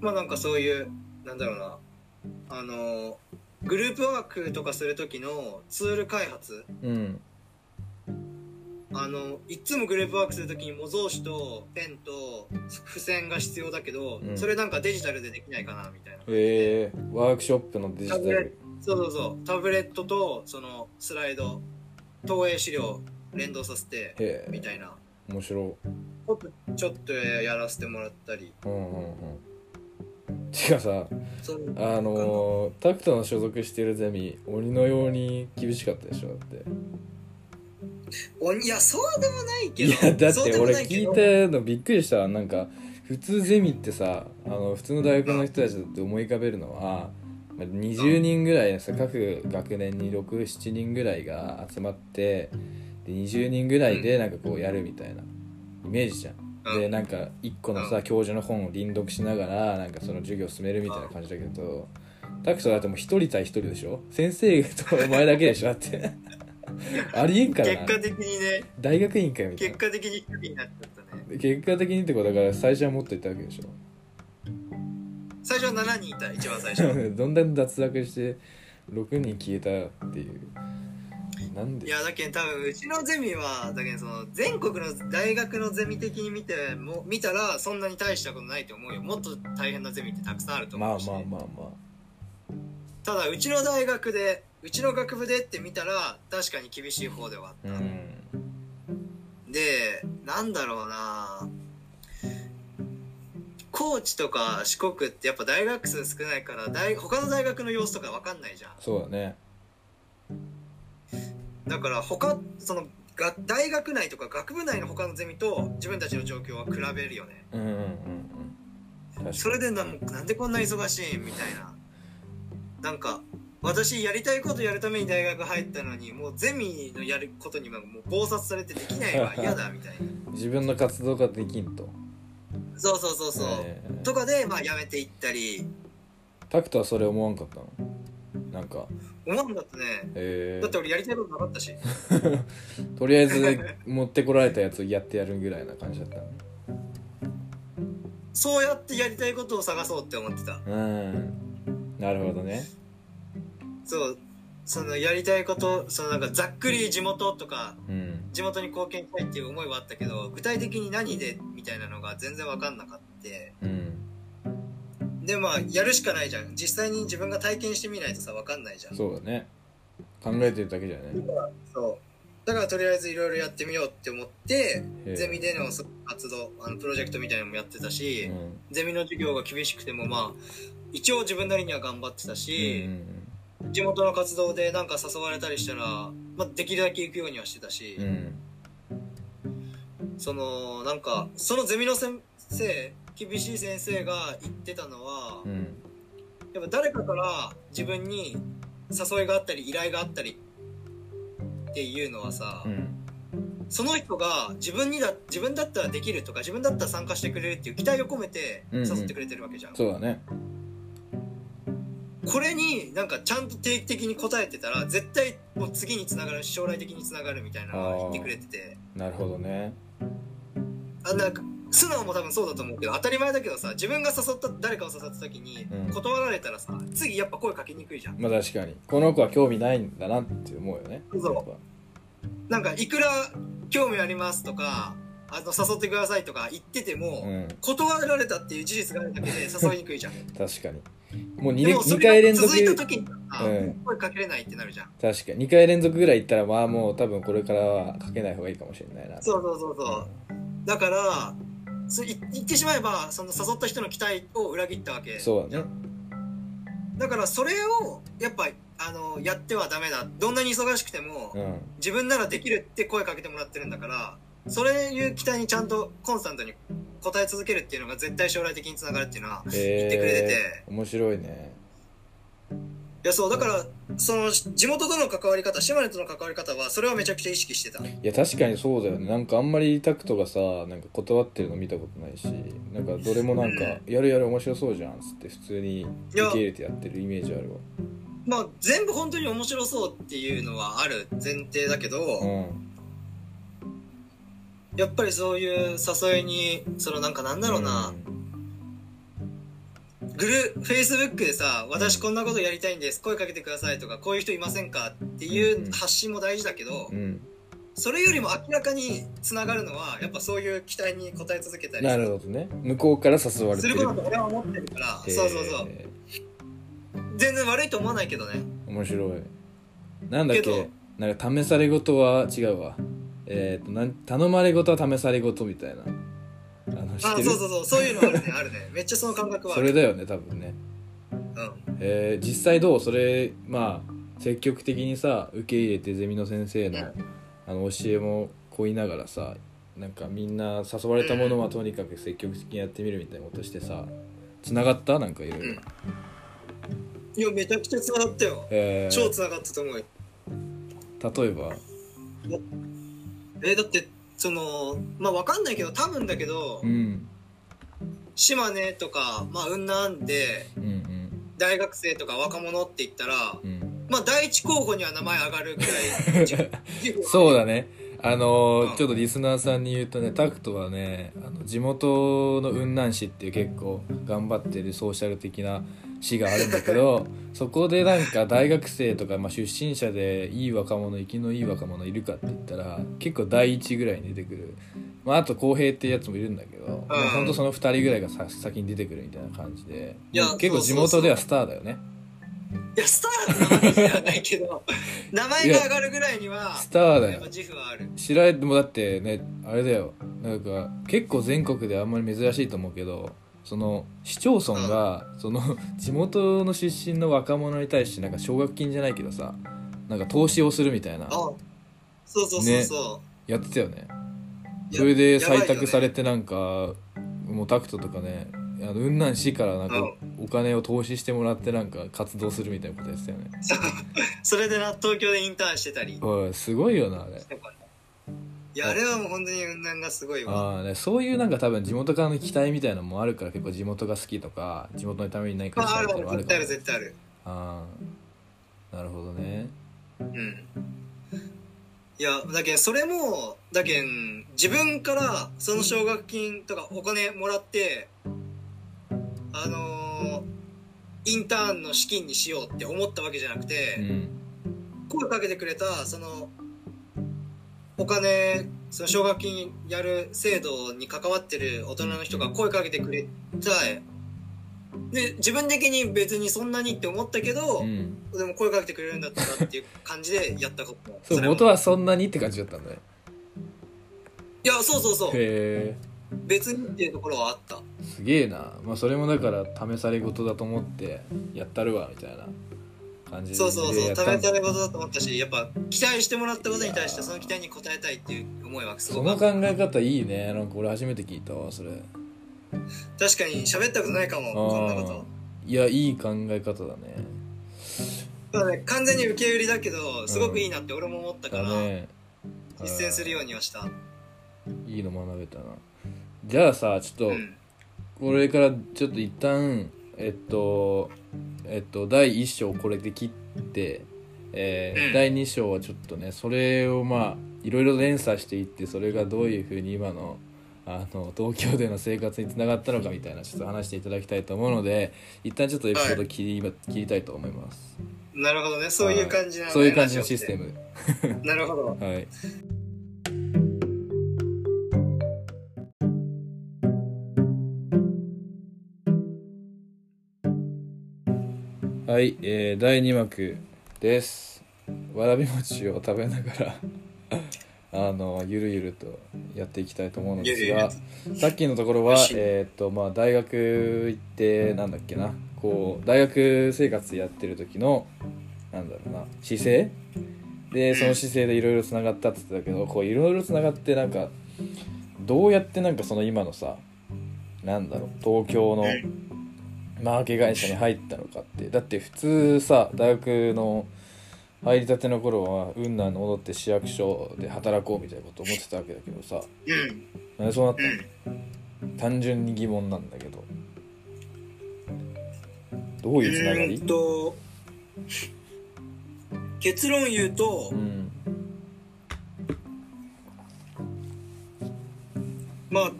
まあなんかそういうなんだろうなあのグループワークとかする時のツール開発。うん。あのいっつもグループワークする時に模造紙とペンと付箋が必要だけど、うん。それなんかデジタルでできないかなみたいなへえワークショップのデジタル。そうそうそう。タブレットとそのスライド投影資料連動させてみたいな。面白。ちょっとちょっとやらせてもらったり。うんうんうん。てかさあのー、タクトの所属してるゼミ鬼のように厳しかったでしょだって。おいやそうでもないけど。いやだって俺聞いたのびっくりした。わなんか普通ゼミってさあの普通の大学の人たちだって思い浮かべるのはまあ20人ぐらいさ各学年に67人ぐらいが集まってで20人ぐらいでなんかこうやるみたいなイメージじゃん。うん。でなんか一個のさ教授の本を輪読しながらなんかその授業を進めるみたいな感じだけどタクトだってもう一人対一人でしょ？先生とお前だけでしょ？だって。ありえんからな。結果的にね。大学院かよみたいな。結果的に一人になっちゃったね。で結果的にってことだから最初はもっといたわけでしょ？最初は7人いた一番最初。どんどん脱落して6人消えたっていうなんで？いやだけど多分うちのゼミはだけどその全国の大学のゼミ的に見ても見たらそんなに大したことないと思うよ。もっと大変なゼミってたくさんあると思うし、まあまあまあまただうちの大学でうちの学部でって見たら確かに厳しい方ではあった、あうん。でなんだろうな。高知とか四国ってやっぱ大学数少ないから大他の大学の様子とか分かんないじゃん。そうだねだから他そのが大学内とか学部内の他のゼミと自分たちの状況は比べるよね。うんうんうんそれでなもうなんでこんな忙しいみたいな。なんか私やりたいことやるために大学入ったのにもうゼミのやることにももう暴殺されてできないわ。嫌だみたいな。自分の活動ができんと。そうそうそうそう、えー。とかでまあやめていったり。タクトはそれ思わんかったの？なんか思うんだってね。えだって俺やりたいことなかったし。ー、とりあえず持ってこられたやつをやってやるぐらいな感じだった。のそうやってやりたいことを探そうって思ってた。うん。なるほどね。そう。そのやりたいことそのなんかざっくり地元とかうん。地元に貢献したいっていう思いはあったけど具体的に何でみたいなのが全然分かんなかった。うんでまあやるしかないじゃん。実際に自分が体験してみないとさ分かんないじゃん。そうだね。考えてるだけじゃねそう。だからとりあえずいろいろやってみようって思ってゼミでのそ活動あのプロジェクトみたいなのもやってたし、うん。ゼミの授業が厳しくてもまあ一応自分なりには頑張ってたうんし、うん。地元の活動でなんか誘われたりしたら、まあ、できるだけ行くようにはしてたし、うん。そのなんかそのゼミの先生厳しい先生が言ってたのは、うん。やっぱ誰かから自分に誘いがあったり依頼があったりっていうのはさ、うん。その人が自分にだ自分だったらできるとか自分だったら参加してくれるっていう期待を込めてうんうん。誘ってくれてるわけじゃん、そうだね。これになんかちゃんと定期的に答えてたら絶対もう次につながる将来的につながるみたいなのを言ってくれてて。なるほどね。あなんか素直も多分そうだと思うけど当たり前だけどさ自分が誘った誰かを誘った時にうん。断られたらさ次やっぱ声かけにくいじゃん。まあ確かに。この子は興味ないんだなって思うよね。そう。やっぱ。なんかいくら興味ありますとかあの誘ってくださいとか言ってても、うん。断られたっていう事実があるだけで誘いにくいじゃん。確かに。もう 2, でもそ2回れ連続が続いた時にさ、うん。声かけれないってなるじゃん。確かに。2回連続ぐらい行ったらまあもう多分これからはかけない方がいいかもしれないなそうそうそうそう。だからそ言ってしまえばその誘った人の期待を裏切ったわけ。そうだね。だからそれをやっぱあのやってはダメだ。どんなに忙しくても、うん。自分ならできるって声かけてもらってるんだからそれいう期待にちゃんとコンスタントに応え続けるっていうのが絶対将来的につながるっていうのは言ってくれてて、えー、面白いね。いやそうだからその地元との関わり方島根との関わり方はそれはめちゃくちゃ意識してた。いや確かにそうだよね。なんかあんまりタクトがさなんか断ってるの見たことないしなんかどれもなんか「やるやる面白そうじゃん」っつって普通に受け入れてやってるイメージあるわ。まあ全部本当に面白そうっていうのはある前提だけど、うん。やっぱりそういう誘いにそのなんかなんだろうな、グルフェイスブックでさ「私こんなことやりたいんです声かけてください」とか「こういう人いませんか?」っていう発信も大事だけど、うん、うんそれよりも明らかにつながるのはやっぱそういう期待に応え続けたりなるほどね。向こうから誘われてる。することだと俺は思ってるから、そうそうそう。全然悪いと思わないけどね。面白い。なんだっけ？なんか試され事は違うわ。えっ、となん頼まれ事は試され事みたいなあそうそうそうそういうのあるねあるね。めっちゃその感覚はある。それだよね多分ね。うん。えー実際どう？それまあ積極的にさ受け入れてゼミの先生のあの教えもこいながらさなんかみんな誘われたものはとにかく積極的にやってみるみたいなことしてさつながった？なんかいろいろ。いやめちゃくちゃつながったよ。えー。超つながったと思うよ。例えば？えーだってそのまあわかんないけど多分だけど、うん島根とかまあ雲南でうんうん大学生とか若者って言ったらうんまあ第一候補には名前上がるぐらい そうだね。あのーうんちょっとリスナーさんに言うとねタクトはねあの地元の雲南市っていう結構頑張ってるソーシャル的な市があるんだけどそこでなんか大学生とか、まあ、出身者でいい若者生きのいい若者いるかって言ったら結構第一ぐらいに出てくる、まあ、あと浩平ってやつもいるんだけど、もうほんとその2人ぐらいがさ先に出てくるみたいな感じで。結構地元ではスターだよね。いやスターの話ではないけど 名前が上がるぐらいにはスターだよ。自負はある。知られてもだってねあれだよ。なんか結構全国であんまり珍しいと思うけどその市町村がその 地元の出身の若者に対してなんか奨学金じゃないけどさなんか投資をするみたいなあそうそうそうそやってたよね。それで採択されてなんかもうタクトとかねあの雲南市からなんかお金を投資してもらってなんか活動するみたいなことやってたよね。う それでな東京でインターンしてたり。すごいよなあれいやあれはもう本当に雲南がすごいわ。あそういうなんか多分地元からの期待みたいなのもあるから結構地元が好きとか地元のために何かまあたいみたいなのもあるかもある絶対ある絶対あるああなるほどね。うん。いやだけんそれもだけん自分からその奨学金とかお金もらってあのーインターンの資金にしようって思ったわけじゃなくうて、ん。声かけてくれたそのお金その奨学金やる制度に関わってる大人の人が声かけてくれたで自分的に別にそんなにって思ったけど、うん。でも声かけてくれるんだったらっていう感じでやったこと。そう元はそんなにって感じだったんだね。いやそうそうそう。へえ別にっていうところはあった。すげえな。まあそれもだから試され事だと思ってやったるわみたいな感じで。そうそうそう食べたいことだと思ったしやっぱ期待してもらったことに対してその期待に応えたいっていう思いはすごくその考え方いいね。なんか俺初めて聞いたわそれ。確かに喋ったことないかもこんなこと。いやいい考え方だね。そうね完全に受け売りだけどすごくいいなって俺も思ったから、だね。実践するようにはした。いいの学べたな。じゃあさちょっと、うん。これからちょっと一旦えっとえっと第1章これで切って、えーうん。第2章はちょっとねそれをまあいろいろ連鎖していってそれがどういうふうに今のあの東京での生活につながったのかみたいなちょっと話していただきたいと思うので一旦ちょっとエピソード切り,、切りたいと思います。なるほどね。そういう感じなのねそういう感じのシステム。なるほど。はいはい、えー、第2幕です。わらび餅を食べながら あのゆるゆるとやっていきたいと思うのですがさっきのところはえーっとまあ大学行ってなんだっけな。こう大学生活やってる時のなんだろうな姿勢？でその姿勢でいろいろつながったって言ってたけどこういろいろつながってなんかどうやってなんかその今のさなんだろう東京のマーケ会社に入ったのかって。だって普通さ大学の入りたての頃は雲南に戻って市役所で働こうみたいなこと思ってたわけだけどさ。うん。なそうなったうの？ん単純に疑問なんだけど。どういうつながり？と結論言うと、うん。まあ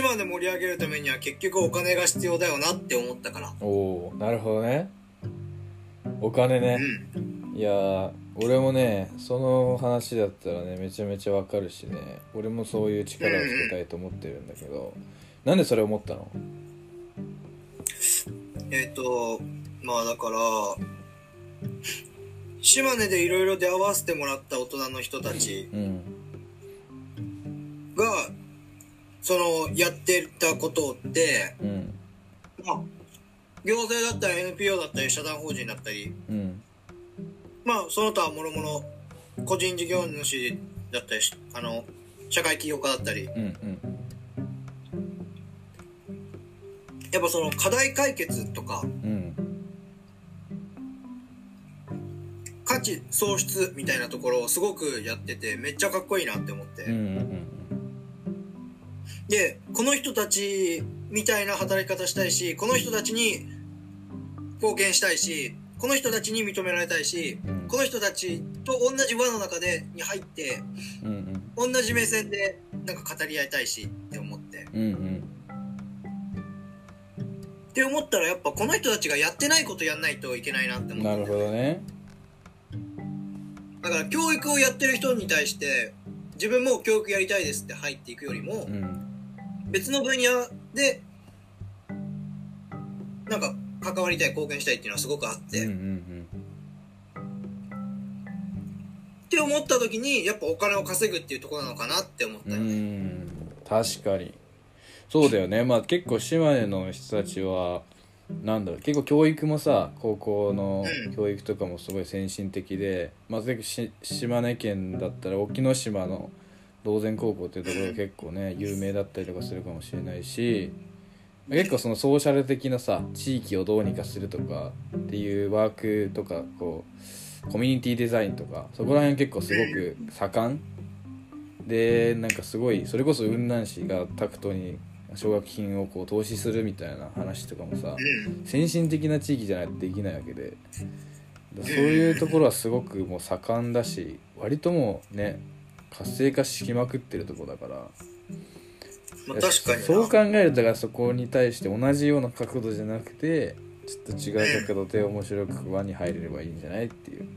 島根盛り上げるためには結局お金が必要だよなって思ったから。おおなるほどね。お金ね、うん。いやー俺もねその話だったらねめちゃめちゃわかるしね。俺もそういう力をつけたいと思ってるんだけど。なんでそれ思ったの？えっ、とまあだから島根でいろいろ出会わせてもらった大人の人たちうん。がそのやってたことってうん。まあ行政だったり NPO だったり社団法人だったりうん。まあその他もろもろ個人事業主だったりしあの社会起業家だったり。うんうん。やっぱその課題解決とかうん。価値創出みたいなところをすごくやっててめっちゃかっこいいなって思って、うんうんでこの人たちみたいな働き方したいしこの人たちに貢献したいしこの人たちに認められたいしうん。この人たちと同じ輪の中でに入ってうんうん。同じ目線でなんか語り合いたいしって思って。うんうん。って思ったらやっぱこの人たちがやってないことやんないといけないなって思って。なるほどね。だから教育をやってる人に対して自分も教育やりたいですって入っていくよりもうん別の分野でなんか関わりたい貢献したいっていうのはすごくあっうんて、っうん。て思った時にやっぱお金を稼ぐっていうところなのかなって思っうんうたよね、ん。確かに。そうだよね。まあ結構島根の人たちはなんだろう。結構教育もさ高校のうん。教育とかもすごい先進的で、まあ、島根県だったら沖ノ島の道前高校っていうところが結構ね有名だったりとかするかもしれないし結構そのソーシャル的なさ地域をどうにかするとかっていうワークとかこうコミュニティデザインとかそこら辺結構すごく盛ん。でなんかすごいそれこそ雲南市がタクトに奨学金をこう投資するみたいな話とかもさうん。先進的な地域じゃないとできないわけで。だそういうところはすごくもう盛んだし割ともうね活性化しまくってるところだから。まあ、確かにな。そう考えるとだからそこに対して同じような角度じゃなくてちょっと違う角度で面白く輪に入れればいいんじゃないっていう。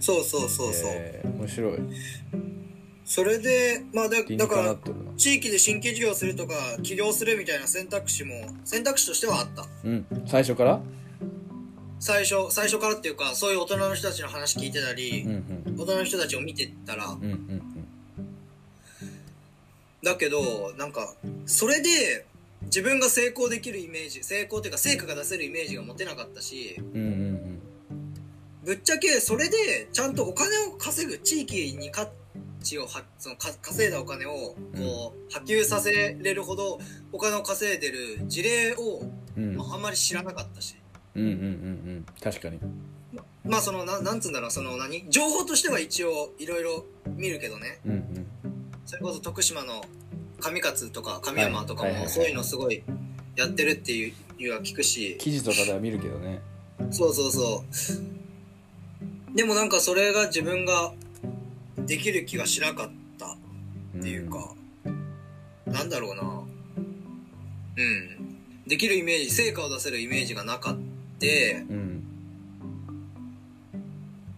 そうそうそうそう、えー面白い。それでまあだだから地域で新規事業するとか起業するみたいな選択肢も選択肢としてはあった。うん。最初から？最初最初からっていうかそういう大人の人たちの話聞いてたり、うんうん大人の人たちを見てたらうんうんだけどなんかそれで自分が成功できるイメージ成功っていうか成果が出せるイメージが持てなかったしうんうんうん。ぶっちゃけそれでちゃんとお金を稼ぐ地域に価値をはそのか稼いだお金をこう波及させれるほどお金を稼いでる事例をうん。まあ、あんまり知らなかったしうんうんうんうん。確かに。まあそのななんつうんだろうその何？情報としては一応いろいろ見るけどね。うんうん。それこそ徳島の上勝とか上山とかはいはいはいはい。もそういうのすごいやってるっていういは聞くし。記事とかでは見るけどね。そうそうそう。でもなんかそれが自分ができる気がしなかったっていうか、なんだろうな。うん。できるイメージ成果を出せるイメージがなかってうん。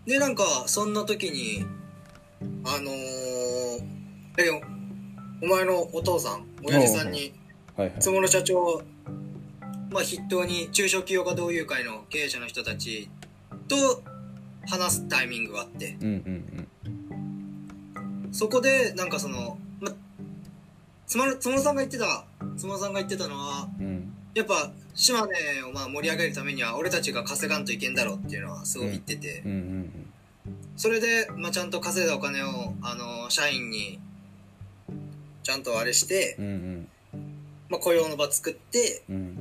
でなんかそんな時にあのー、えお前のお父さん親父さんにつもの社長まあ筆頭に中小企業家同友会の経営者の人たちと話すタイミングがあって。そこでなんかその、ま、つまるつものさんが言ってたつものさんが言ってたのはうんうんやっぱ島根をまあ盛り上げるためには俺たちが稼がんといけんだろうっていうのはすごい言ってて、うんうんそれで、まあ、ちゃんと稼いだお金をあの社員にちゃんとあれして、うんうん。まあ、雇用の場作ってうん。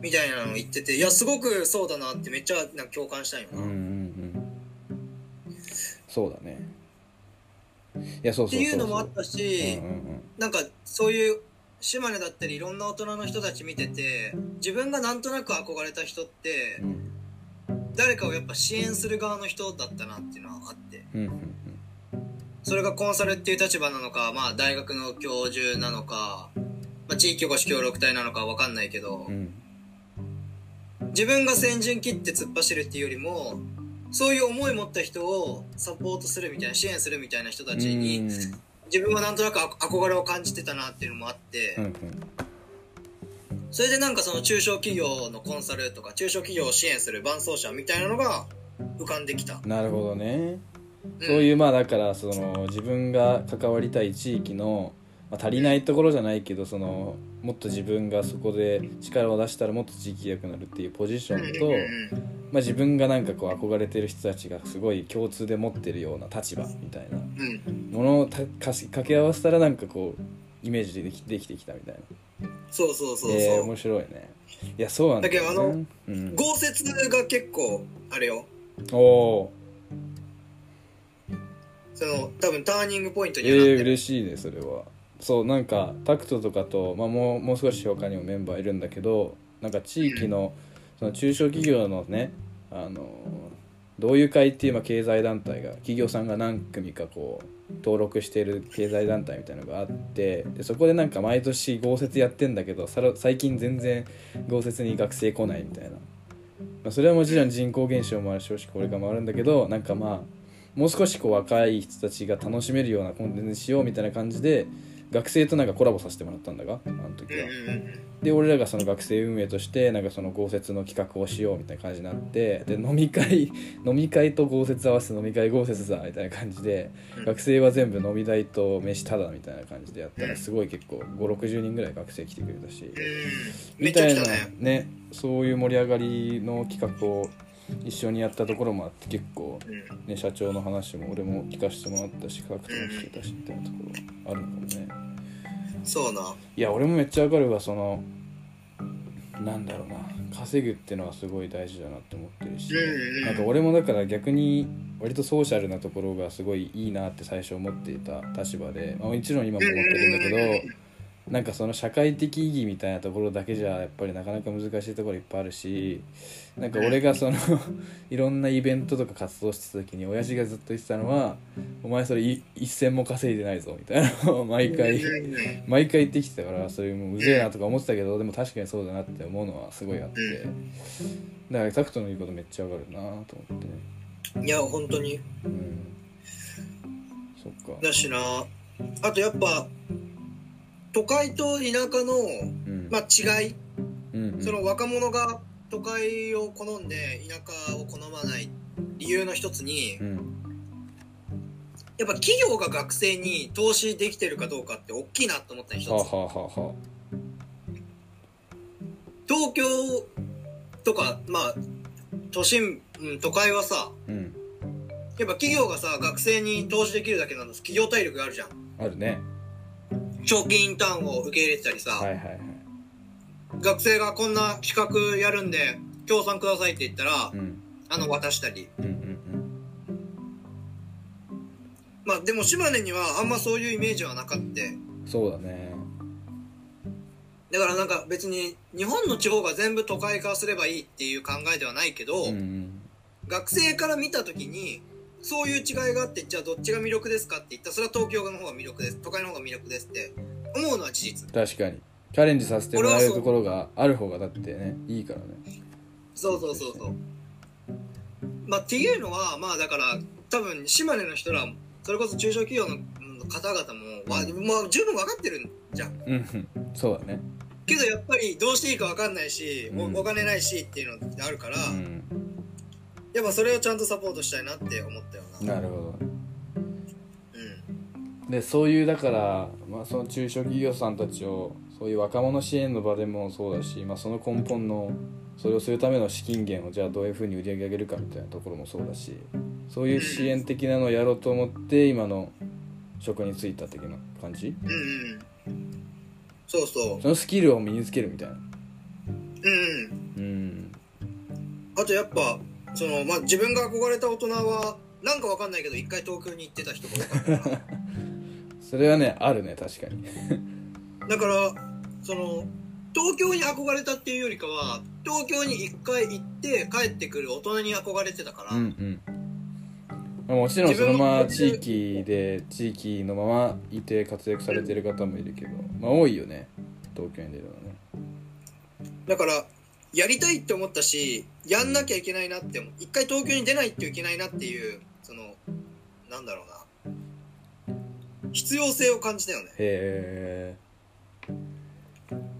みたいなのを言ってていやすごくそうだなってめっちゃなんか共感したんよな、うんうんうん。そうだね。いやそうそうっていうのもあったし、うんうん。なんかそういう島根だったりいろんな大人の人たち見てて自分がなんとなく憧れた人ってうん。誰かをやっぱ支援する側の人だったなっていうのはあって。それがコンサルっていう立場なのか、まあ、大学の教授なのか、まあ、地域おこし協力隊なのかわかんないけどうん。うん自分が先陣切って突っ走るっていうよりもそういう思い持った人をサポートするみたいな支援するみたいな人たちにうん自分はなんとなくあ憧れを感じてたなっていうのもあって、うんそれでなんかその中小企業のコンサルとか中小企業を支援する伴走者みたいなのが浮かんできた、なるほどね。うん。そういうまあだからその自分が関わりたい地域の、まあ、足りないところじゃないけどそのもっと自分がそこで力を出したらもっと地域が良くなるっていうポジションと、まあ、自分がなんかこう憧れてる人たちがすごい共通で持ってるような立場みたいな。ものをたかし掛け合わせたらなんかこうイメージでできできてきたみたいな。そうそうそうそう、えー面白いね。いやそうなんだよ、ね、だけどあのうん、豪雪が結構あれよ。おおその多分ターニングポイントーにはなってる、えー、嬉しいねそれはそうなんかタクトとかと、まあ、もうもう少し他にもメンバーいるんだけどなんか地域のその中小企業のねあの同友会っていうまあ経済団体が企業さんが何組かこう登録している経済団体みたいなのがあってでそこでなんか毎年豪雪やってんだけど最近全然豪雪に学生来ないみたいな、まあ、それはもちろん人口減少もあるし少子高齢化もあるんだけどなんかまあもう少しこう若い人たちが楽しめるようなコンテンツにしようみたいな感じで学生となんかコラボさせてもらったんだがあの時は。で俺らがその学生運営としてなんかその豪雪の企画をしようみたいな感じになってで飲み会 飲み会と豪雪合わせて飲み会豪雪だみたいな感じでうん。学生は全部飲み代と飯タダみたいな感じでやったらすごい結構560人ぐらい学生来てくれたし。みたいなねそういう盛り上がりの企画を一緒にやったところもあって結構うん。ね社長の話も俺も聞かせてもらったし価格も聞けたしみたいなところあるのかもね。そうな。いや俺もめっちゃわかるわそのなんだろうな。稼ぐってのはすごい大事だなって思ってるし、なんか俺もだから逆に割とソーシャルなところがすごいいいなって最初思っていた立場で、まあ、もちろん今も思ってるんだけどなんかその社会的意義みたいなところだけじゃやっぱりなかなか難しいところいっぱいあるしなんか俺がその いろんなイベントとか活動してた時に親父がずっと言ってたのは「お前それい一銭も稼いでないぞ」みたいなのを 毎回毎回言ってきてたからそれもううぜえなとか思ってたけどでも確かにそうだなって思うのはすごいあって。だからタクトの言うことめっちゃわかるなと思って。ねいや本当に。うん。そっか。だしな。あとやっぱ都会と田舎の、うん。まあ、違い。その若者が都会を好んで田舎を好まない理由の一つにうん。やっぱ企業が学生に投資できてるかどうかって大きいなと思った一つ。はあはあはあは東京とかまあ都心、うん、都会はさあうん。やっぱ企業がさ学生に投資できるだけなんです。企業体力があるじゃん。あるね長期インターンを受け入れてたりさ、はいはいはい。学生がこんな企画やるんで協賛くださいって言ったら、うん。あの渡したり。うんうんまあでも島根にはあんまそういうイメージはなかった。うんそうだね。だからなんか別に日本の地方が全部都会化すればいいっていう考えではないけど、うんうん。学生から見た時にそういう違いがあってじゃあどっちが魅力ですかって言ったらそれは東京の方が魅力です。都会の方が魅力ですって思うのは事実。確かに。チャレンジさせてもらえるところがある方がだってねいいからね。そうそうそうそう。まあっていうのはまあだから多分島根の人らそれこそ中小企業の方々も、わまあ、十分分かってるんじゃん。うんうん。そうだね。けどやっぱりどうしていいか分かんないし、おうん。お金ないしっていうのってあるから、うんやっぱそれをちゃんとサポートしたいなって思ったよな。なるほど。うん。でそういうだから、まあ、その中小企業さんたちをそういう若者支援の場でもそうだし、まあ、その根本のそれをするための資金源をじゃあどういうふうに売り上げ上げるかみたいなところもそうだしそういう支援的なのをやろうと思って今の職に就いた的な感じ？うんうんそうそう。そのスキルを身につけるみたいな。うんうん。うん。あとやっぱその、まあ、自分が憧れた大人はなんかわかんないけど一回東京に行ってた人が多かったか それはねあるね確かに。ら だからその東京に憧れたっていうよりかは東京に一回行って帰ってくる大人に憧れてたから、うんうん。まあもちろんそのまま地域で地域のままいて活躍されてる方もいるけどまあ多いよね東京に出るのはね。だからやりたいって思ったしやんなきゃいけないなって一回東京に出ないといけないなっていうそのなんだろうな。必要性を感じたよね。へえ。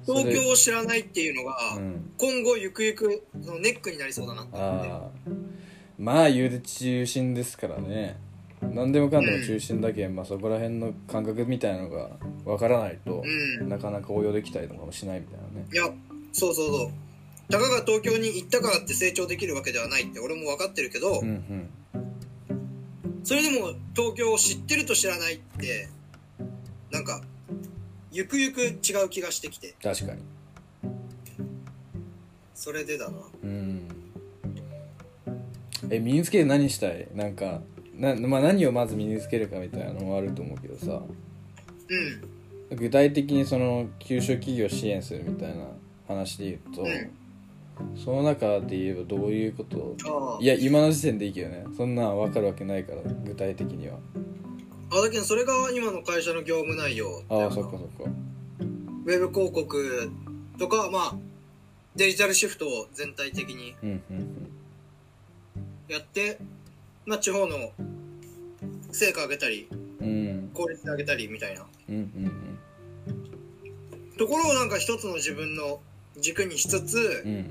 東京を知らないっていうのが、うん。今後ゆくゆくそのネックになりそうだなってああ。まあ言うて中心ですからね。何でもかんでも中心だけ、まあそこら辺の感覚みたいなのがわからないと、うん。なかなか応用できたりとかもしないみたいなね。いやそうそうそうたかが東京に行ったからって成長できるわけではないって俺も分かってるけど、うんうん。それでも東京を知ってると知らないってなんかゆくゆく違う気がしてきて。確かに。それでだな。うん。え身につけて何したい？なんかな、まあ、何をまず身につけるかみたいなのもあると思うけどさ。うん。具体的にその中小企業を支援するみたいな話で言うと、うんその中で言えばどういうこと？いや今の時点でいいけどね。そんなん分かるわけないから具体的には。あだけどそれが今の会社の業務内容ああそっかそっか。ウェブ広告とかまあデジタルシフトを全体的にやって、まあ、地方の成果上げたりうん。うん効率上げたりみたいな。うんうんところをなんか一つの自分の軸にしつつうんうん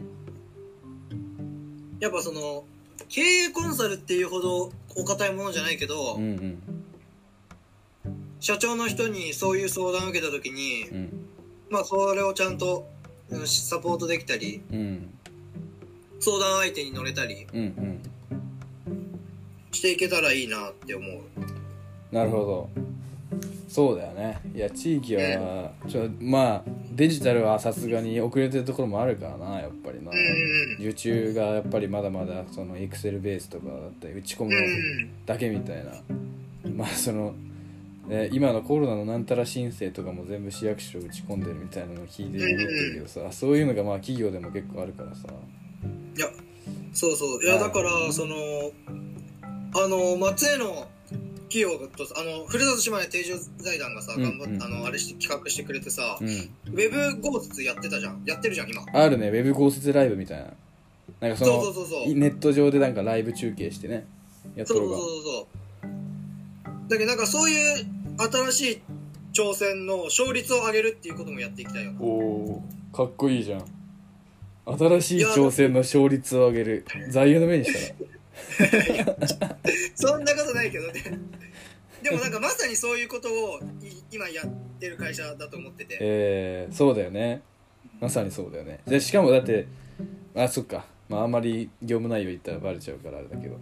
やっぱその経営コンサルっていうほどお堅いものじゃないけど、うんうん社長の人にそういう相談を受けた時に、うん。まあそれをちゃんとうんサポートできたりうん相談相手に乗れたりうんうん。していけたらいいなって思う。なるほどそうだよね。いや地域はちょまあデジタルはさすがに遅れてるところもあるからなやっぱりな。うん受注がやっぱりまだまだそのエクセルベースとかだったり打ち込むうんだけみたいなまあその、ね、今のコロナのなんたら申請とかも全部市役所打ち込んでるみたいなのを聞いてるけどさそういうのがまあ企業でも結構あるからさ。いやそうそう。いやだからそのあの松江の企業とあのふるさと島根定住財団がさ、うん頑張っうん。あのあれして企画してくれてさ、うん。ウェブ豪雪やってたじゃん。やってるじゃん今。あるねウェブ豪雪ライブみたいな。なんかそのそうそうそうそう。ネット上でなんかライブ中継してね。やっとるがそうそうそうそう。だけどなんかそういう新しい挑戦の勝率を上げるっていうこともやっていきたいよな。おおかっこいいじゃん。新しい挑戦の勝率を上げる。座右の銘にしたら そんなことないけどね。でもなんかまさにそういうことをい今やってる会社だと思ってて。えー、そうだよね。まさにそうだよね。でしかもだってあそっか。まああんまり業務内容言ったらバレちゃうからあれだけど、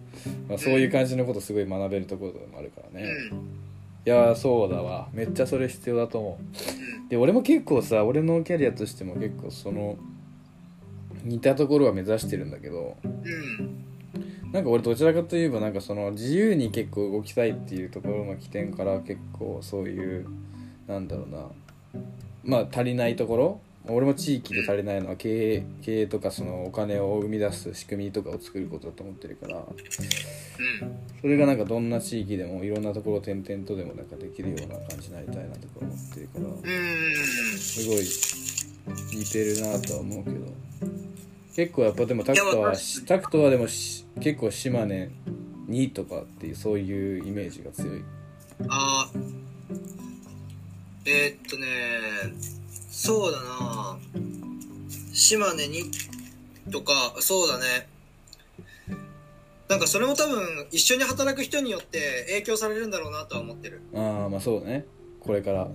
まあ、そういう感じのことすごい学べるところでもあるからね、うん。いやーそうだわ。めっちゃそれ必要だと思う。で俺も結構さ俺のキャリアとしても結構その似たところは目指してるんだけど。うんなんか俺どちらかといえばなんかその自由に結構動きたいっていうところの起点から結構そういうなんだろうな。まあ足りないところ。俺も地域で足りないのは経営経営とかそのお金を生み出す仕組みとかを作ることだと思ってるから。うんそれがなんかどんな地域でもいろんなところを転々とでもなんかできるような感じになりたいなとか思ってるから。うん。すごい似てるなとは思うけど結構やっぱでもタクトはタクトはでもし結構島根にとかっていうそういうイメージが強い。あーえーっとねそうだな。島根にとかそうだね。なんかそれも多分一緒に働く人によって影響されるんだろうなとは思ってる。ああまあそうだね。これから。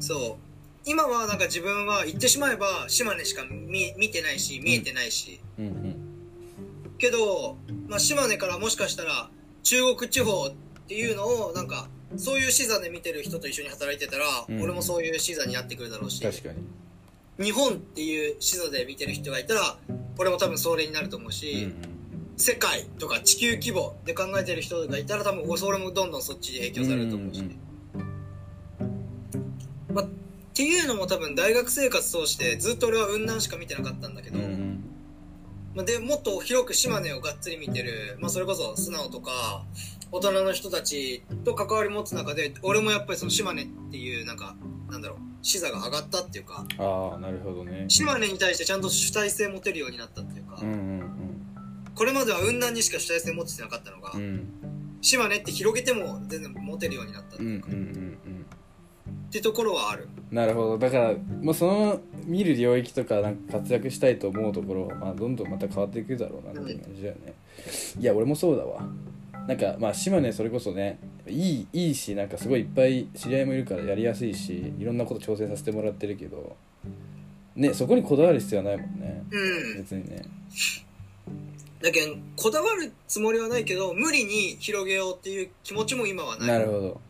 そう今はなんか自分は言ってしまえば島根しか見見てないし見えてないし、うんうん。けど、まあ、島根からもしかしたら中国地方っていうのをなんかそういう視座で見てる人と一緒に働いてたら、うん。俺もそういう視座になってくるだろうし。確かに。日本っていう視座で見てる人がいたら俺も多分それになると思ううんし、世界とか地球規模で考えてる人がいたら多分俺もどんどんそっちに影響されると思うし、うんうん。まあ、っていうのも多分大学生活通してずっと俺は雲南しか見てなかったんだけど、うんうん。まあ、でもっと広く島根をがっつり見てる、まあ、それこそ素直とか大人の人たちと関わり持つ中で俺もやっぱりその島根っていうなんかなんだろう視座が上がったっていうかああなるほどね。島根に対してちゃんと主体性持てるようになったっていうか、うんうんこれまでは雲南にしか主体性持ってなかったのが、うん。うん島根って広げても全然持てるようになったってうんうんいうか、うんってところはある。うんなるほど。だからもうその見る領域とかなんか活躍したいと思うところは、まあ、どんどんまた変わっていくだろうなっていう感じだよね、いや俺もそうだわ。なんかまあ島根それこそねいいいいしなんかすごいいっぱい知り合いもいるからやりやすいしいろんなこと挑戦させてもらってるけどねそこにこだわる必要はないもんね。うん。別にね。だけどこだわるつもりはないけど無理に広げようっていう気持ちも今はない。なるほど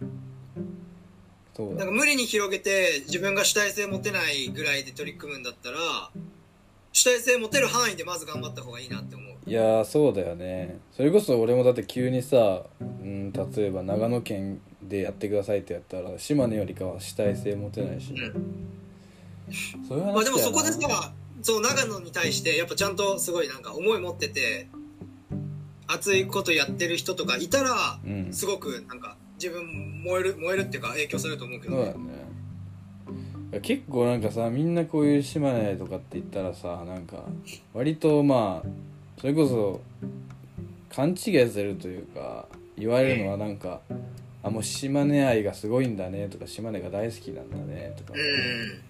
なんか無理に広げて自分が主体性持てないぐらいで取り組むんだったら主体性持てる範囲でまず頑張った方がいいなって思う。いやーそうだよね。それこそ俺もだって急にさ、うん、例えば長野県でやってくださいってやったら島根よりかは主体性持てないし、そういう話まあでもそこでさそう長野に対してやっぱちゃんとすごいなんか思い持ってて熱いことやってる人とかいたらうん。すごくなんか自分燃える燃えるっていうか影響されると思うけどね。そうだね。結構なんかさみんなこういう島根とかって言ったらさなんか割とまあそれこそ勘違いするというか言われるのはなんか「あもう島根愛がすごいんだね」とか「島根が大好きなんだね」とか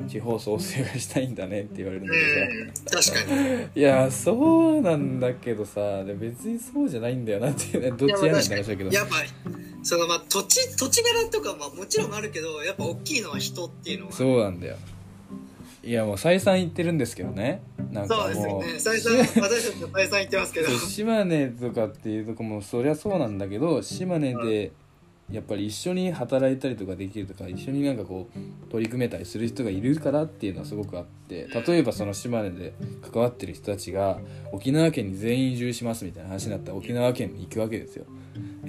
うん。地方創生がしたいんだねって言われるんだうんけどさ。確かに。いやそうなんだけどさ。で別にそうじゃないんだよなっていうねどっちやねんって話だけど。やっぱそのまあ土地土地柄とかまあもちろんあるけどやっぱ大きいのは人っていうのは。そうなんだよ。いやもう再三言ってるんですけどね。なんそうですよかもうね。再三私たちも再三言ってますけど。島根とかっていうとこもそりゃそうなんだけど島根でやっぱり一緒に働いたりとかできるとか一緒になんかこう取り組めたりする人がいるからっていうのはすごくあって例えばその島根で関わってる人たちが沖縄県に全員移住しますみたいな話になったら沖縄県に行くわけですよ。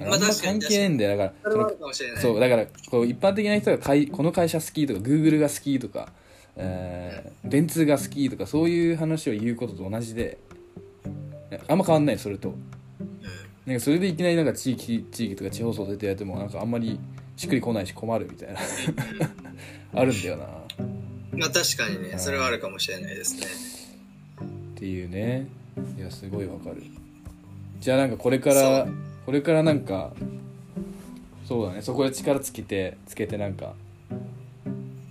あんま関係ねえんだよ。だからそうだからこう一般的な人がかいこの会社好きとか Google が好きとか、えー電通が好きとかそういう話を言うことと同じであんま変わんないそれとなんかそれでいきなりなんか地域地域とか地方創生ってやってもなんかあんまりしっくりこないし困るみたいな。あるんだよな。っまあ確かにねそれはあるかもしれないですね。ていうね。いやすごいわかる。じゃあなんかこれからこれからなんかそうだね。そこで力つけてつけてなんか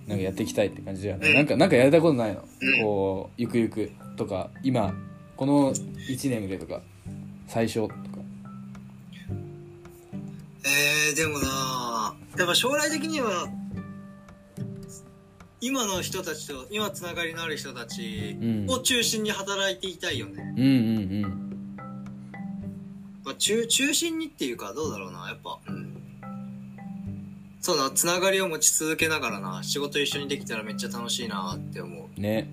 なんかやっていきたいって感じだよね、うん。なんかなんかやれたことないの、うん。こうゆくゆくとか今この1年でとか最初えー、でもなやっぱ将来的には今の人たちと今つながりのある人たちうん。を中心に働いていたいよね、うんうんまあ、中中心にっていうかどうだろうなやっぱ、うん、そうな、つながりを持ち続けながらな、仕事一緒にできたらめっちゃ楽しいなって思ね。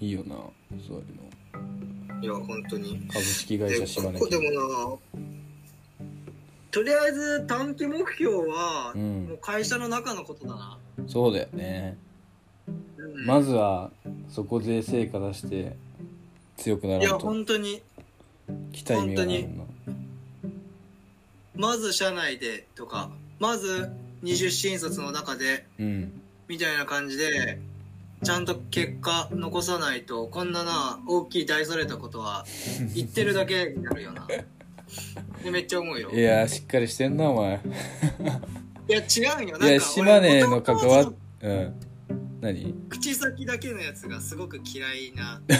いいよなそういうの。う。いや、本当に。株式会で社島根ここでもな、とりあえず短期目標は、うん。もう会社の中のことだな。そうだよね。うん。まずはそこで成果出して強くないらや、んと。本当に、期待意味がないもんなまず社内でとか、まず二十新卒の中で、うん。みたいな感じで、ちゃんと結果残さないと、こんなな、大きい大それたことは、言ってるだけになるよな。でめっちゃ思うよ。いやーしっかりしてんなお前いや、違うんよ。いやなんか島根の関わっっうん何？口先だけのやつがすごく嫌いな。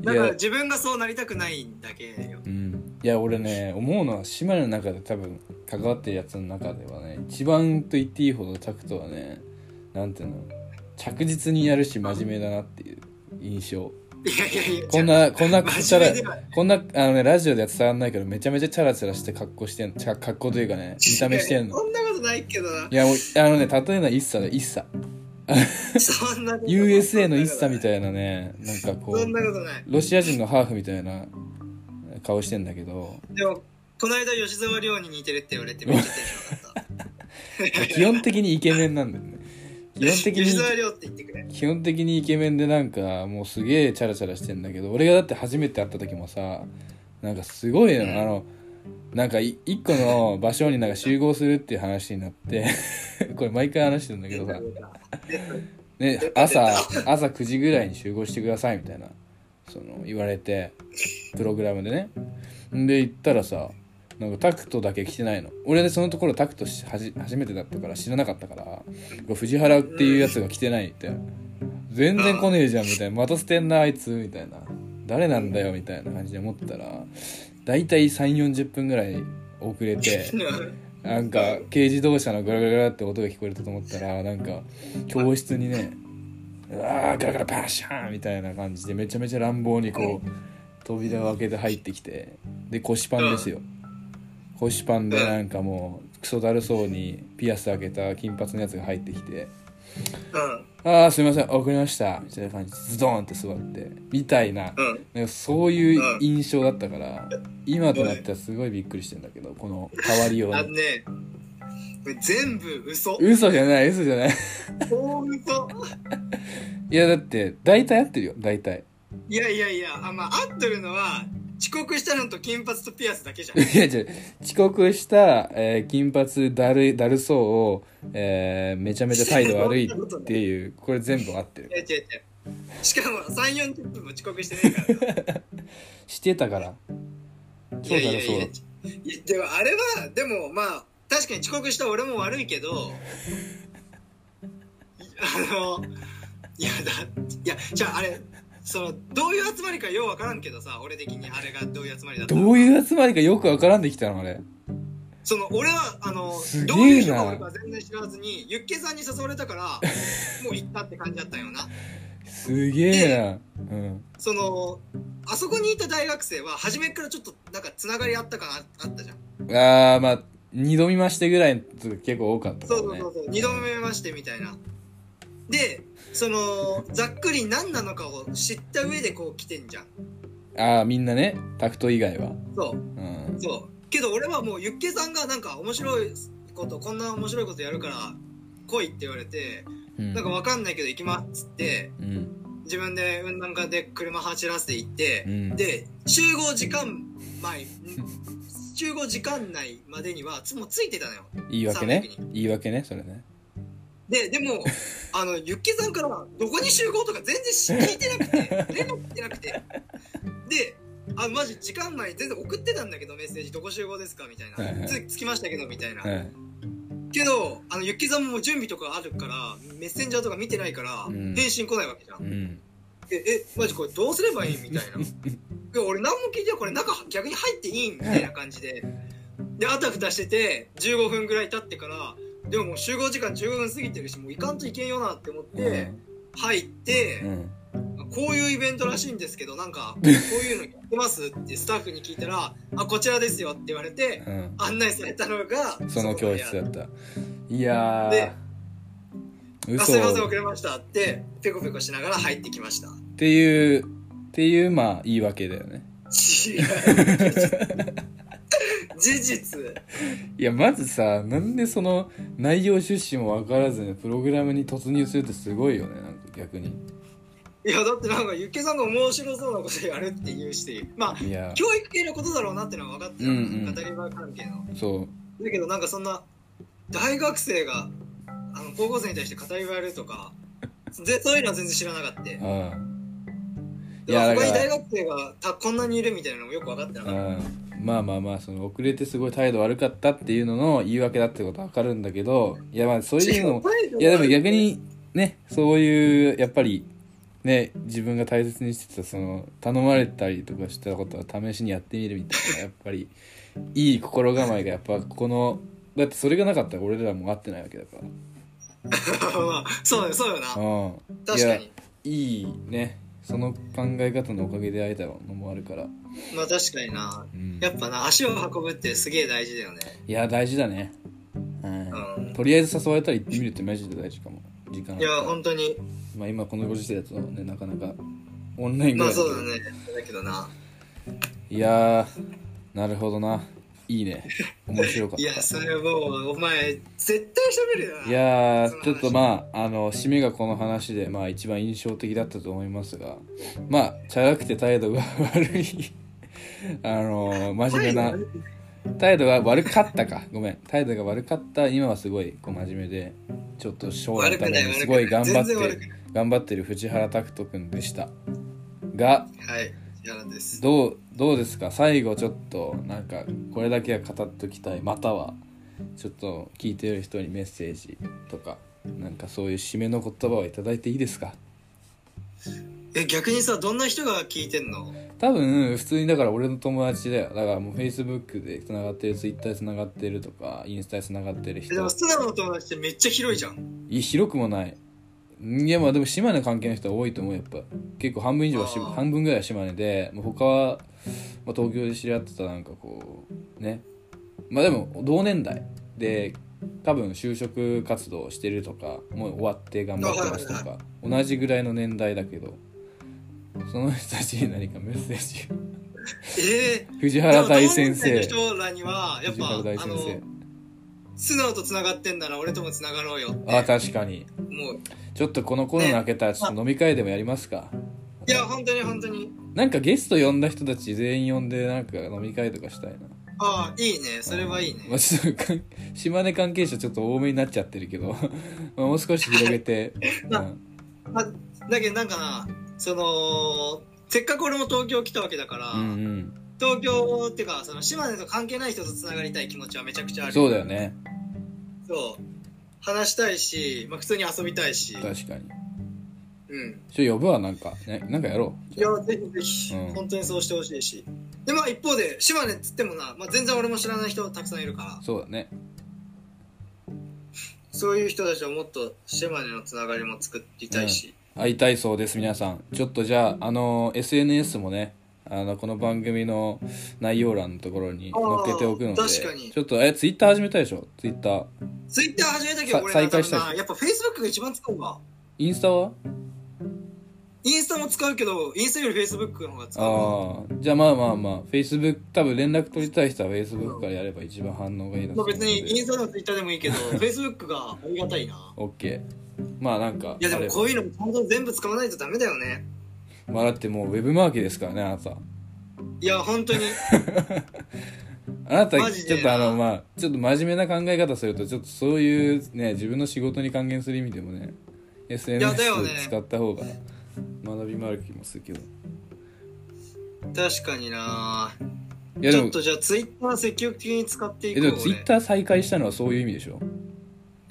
いだからや自分がそうなりたくないだけよ。うんいや俺ね思うのは島根の中で多分関わってるやつの中ではね一番と言っていいほどタクトはねなんていうの着実にやるし真面目だなっていう印象いやいやいや、こんなこんな真チャラこんなあのねラジオでは伝わんないけどめちゃめちゃチャラチャラして格好してんちゃ格好というかね見た目してんのそんなことないけどな。いやもうあのね例えるのは一茶だ一茶そんなこと USA の一茶みたいなねなんかこう。ロシア人のハーフみたいな顔してんだけどでも、この間吉沢亮に似てるって言われてめっちゃテンション上がった。基本的にイケメンなんだよね基本的吉沢に亮って言ってくれ。基本的にイケメンでなんかもうすげえチャラチャラしてんだけど俺がだって初めて会った時もさなんかすごいのあのなんかい一個の場所になんか集合するっていう話になって これ毎回話してるんだけどさ。ね、朝朝9時ぐらいに集合してくださいみたいなその言われてプログラムでね。んで行ったらさなんかタクトだけ来てないの。俺でそのところタクトしはじ初めてだったから知らなかったから藤原っていうやつが来てないって。全然来ねえじゃんみたいな。また捨てんなあいつみたいな。誰なんだよみたいな感じで思ったら大体3 4 0分ぐらい遅れてなんか軽自動車のガラガラガラって音が聞こえると思ったらなんか教室にねうわーガラガラバシャーンみたいな感じでめちゃめちゃ乱暴にこう扉を開けて入ってきてで腰パンですよ。腰パンでなんかもうクソだるそうにピアス開けた金髪のやつが入ってきてうん。「ああすいません遅れました」みたいな感じでズドーンって座ってみたいなうん。なんかそういう印象だったから今となってはすごいびっくりしてんだけどこの変わりようにあのね、全部嘘。嘘じゃない嘘じゃない大嘘。いやだって大体合ってるよ大体いやいやいや、あ、まあ、合ってるのは、遅刻したのと金髪とピアスだけじゃん。いやじゃ遅刻した、えー金髪だるいだるそうを、えーめちゃめちゃ態度悪いっていう これ全部合ってるいや違う違う。しかも3、40分も遅刻してないから。してたからいそうだろそうだいやでもあれはでもまあ確かに遅刻した俺も悪いけどあのいやだいやじゃああれそのどういう集まりかようわからんけどさ俺的にあれがどういう集まりだったのか。どういう集まりかよくわからんできたのあれ。その俺はあのすげえなどういう人が俺か全然知らずにユッケさんに誘われたからもう行ったって感じだったよな。すげえな。うんそのあそこにいた大学生は初めからちょっとなんかつながりあったかなあったじゃん。あーまあ二度見ましてぐらいの結構多かったかそうそうそうそう二度目ましてみたいな。でそのざっくり何なのかを知った上でこう来てんじゃん。ああみんなね。タクト以外は。そう。うん。そう。けど俺はもうユッケさんがなんか面白いことこんな面白いことやるから来いって言われて、うん。なんかわかんないけど行きますっつってうん。自分で雲南家で車走らせて行って、うん。で集合時間前 集合時間内までにはつもうついてたのよ。言い訳ね。300人言い訳ねそれねで、でも、あの、ユッケさんから、どこに集合とか全然し聞いてなくて、連絡来てなくて。で、あ、マジ時間内全然送ってたんだけど、メッセージ、どこ集合ですかみたいな。はいはいつ着きましたけど、みたいな。はいけど、あの、ユッケさんも準備とかあるから、メッセンジャーとか見てないから、うん返信来ないわけじゃ。うんんえ、え、マジこれどうすればいいみたいな。で俺何も聞いてよこれ中逆に入っていいみたいな感じで。で、あたふたしてて、15分ぐらい経ってから、でももう集合時間15分過ぎてるし、もう行かんといけんよなって思って、入ってう、ん。こういうイベントらしいんですけどなんかこういうのやってますってスタッフに聞いたら「あこちらですよ」って言われてうん。案内されたのがその教室だっった。いやでー嘘。あすいません遅れましたってペコペコしながら入ってきました。っていうっていうまあ言い訳だよね。違う事実。いやまずさなんでその内容趣旨も分からずにプログラムに突入するってすごいよねなんか逆に。いやだってなんかユッケさんが面白そうなことやるって言うしまあ教育系のことだろうなってのは分かってた、うんうん。語り場関係の。そう。だけどなんかそんな大学生があの高校生に対して語り場やるとかでそういうのは全然知らなかった。いあ。あいや他に大学生がたこんなにいるみたいなのもよく分かってなかった。うんまあまあまあその遅れてすごい態度悪かったっていうのの言い訳だってことは分かるんだけどいやまあそういうのもいやでも逆にねそういうやっぱりね自分が大切にしてたその頼まれたりとかしたことは試しにやってみるみたいなやっぱりいい心構えがやっぱこのだってそれがなかったら俺らも会ってないわけだか まあそうよそうよな。らうん。確かに。いいね。その考え方のおかげで会えたのもあるから、まあ確かにな。うん、やっぱな足を運ぶってすげえ大事だよね。いや大事だね、うん。うん。とりあえず誘われたら行ってみるってマジで大事かも。時間いや本当に。まあ今このご時世だとねなかなかオンラインぐらいだけどまあそうだね。だけどな。いやーなるほどな。いいね。面白かっ いやそれもうお前絶対喋るよな。いやちょっとまああの締めがこの話でまあ一番印象的だったと思いますが。まあチャラくて態度が悪い あの真面目な態度が悪かったか。ごめん。態度が悪かった。今はすごいこう真面目でちょっと将来のためにすごい頑張って頑張ってる藤原拓人君でした。がはいどうどうですか？最後ちょっとなんかこれだけは語っときたい。またはちょっと聞いてる人にメッセージとかなんかそういう締めの言葉をいただいていいですか？え逆にさどんな人が聞いてんの？多分普通にだから俺の友達だよ。だからもう Facebook でつながってる Twitter でつながってるとかインスタでつながってる人。えでも素直な友達ってめっちゃ広いじゃん。いや広くもない。いやまあでも島根関係の人は多いと思うやっぱ。結構半分以上はし半分ぐらいは島根でもう他は、まあ、東京で知り合ってたなんかこうね。まあでも同年代。で多分就職活動してるとかもう終わって頑張ってますとか。同じぐらいの年代だけどその人たちに何かメッセージえ藤え原大先生。人らにはやっ藤ぱあ原大先生。の素直とつながってんなら俺ともつながろうよって。あ確かに。もう。ちょっとこのコロナ明けたらちょっと飲み会でもやりますか？いや本当に本当に。なんかゲスト呼んだ人たち全員呼んでなんか飲み会とかしたいな。ああいいね。それはいいね。まあ、ちょっと島根関係者ちょっと多めになっちゃってるけど。まあもう少し広げて、うん、あだけどなんかなそのせっかく俺も東京来たわけだから、うんうん。東京っていうかその島根と関係ない人とつながりたい気持ちはめちゃくちゃある。そうだよね。そう。話したいし、まあ、普通に遊びたいし。確かに。うん。ちょ呼ぶわなんか、ね、なんかやろう。いやぜひぜひ、うん。本当にそうしてほしいし。でまあ一方で島根っつってもな、まあ、全然俺も知らない人たくさんいるから。そうだね。そういう人たちはもっと島根のつながりも作りたいし、会いたいそうです皆さん。ちょっとじゃああの SNS もねあのこの番組の内容欄のところに載っけておくので確かに。ちょっとえツイッター始めたでしょ？ツイッター。ツイッター始めたけどさ俺再開したやっぱフェイスブックが一番使うわ。インスタは？インスタも使うけどインスタよりフェイスブックの方が使うわああじゃあまあまあまあ Facebook 多分連絡取りたい人は Facebook からやれば一番反応がいいなまあ、別にインススタでもツイッターでもいいけどフェイスブックがありがたいな。OK まあなんかいやでもこういうのもちゃんと全部使わないとダメだよね。まあだってもうウェブマーケですからねあなた。いや本当に。あなたちょっとあのまあちょっと真面目な考え方するとちょっとそういうね自分の仕事に還元する意味でもね SNS 使った方が学びもある気もするけど。確かにな。いやちょっとじゃあツイッター積極的に使っていこうえでもツイッター再開したのはそういう意味でしょ？い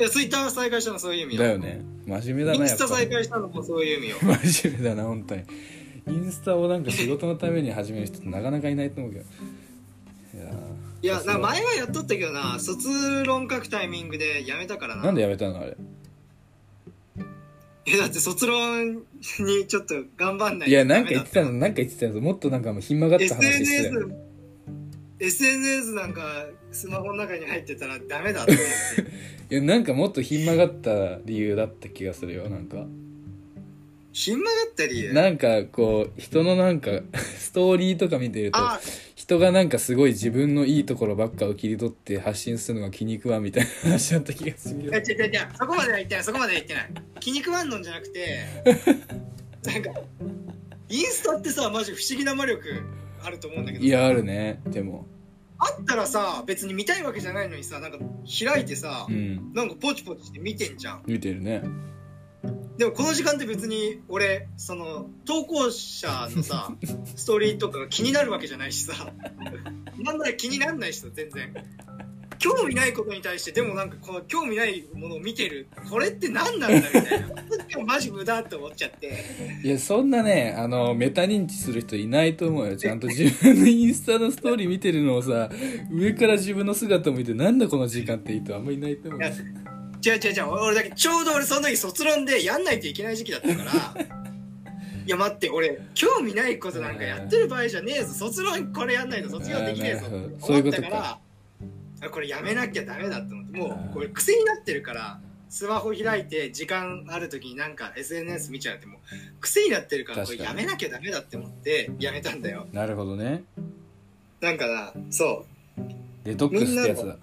やツイッター再開したのはそういう意味よ。だよね。真面目だインスタ再開したのもそういう意味よ。真面目だな本当に。インスタをなんか仕事のために始める人ってなかなかいないと思うけど。いやいや前はやっとったけどな卒論書くタイミングでやめたからな。なんでやめたのあれ？え、だって卒論にちょっと頑張んないいやなんか言ってたのなんか言ってたのもっとなんかもうひん曲がった話してたよ。SNS、SNS なんかスマホの中に入ってたらダメだと思って。いやなんかもっとひん曲がった理由だった気がするよなんか。ひん曲がった理由？なんかこう人のなんか ストーリーとか見てるとあ、人がなんかすごい自分のいいところばっかを切り取って発信するのが気に食わんみたいな話だった気がするよいや違う違う違うそこまでは言ってないそこまでは言ってない。気に食わんのんじゃなくてなんか インスタってさマジ不思議な魔力あると思うんだけどいやあるね。でも。あったらさ別に見たいわけじゃないのにさなんか開いてさ、うん。なんかポチポチして見てんじゃん。見てるね。でもこの時間って別に俺その投稿者のさ ストーリーとかが気になるわけじゃないしさ。なんなら気になんないしさ全然興味ないことに対してでもなんかこの興味ないものを見てるこれって何なんだみたいな。マジ無駄って思っちゃって。いやそんなねあのメタ認知する人いないと思うよ。ちゃんと自分のインスタのストーリー見てるのをさ上から自分の姿を見てなんだこの時間って言うとあんまりいないと思う違う違う違う。俺だけちょうど俺その時卒論でやんないといけない時期だったから。いや待って俺興味ないことなんかやってる場合じゃねえぞ。卒論これやんないと卒業できねえぞってそういうことか。思ったからあこれやめなきゃダメだって思ってもうこれ癖になってるからスマホ開いて時間ある時になんか SNS 見ちゃうってもう癖になってるからこれやめなきゃダメだって思ってやめたんだよ。なるほどね。なんかなそう。デトックスってやつだ。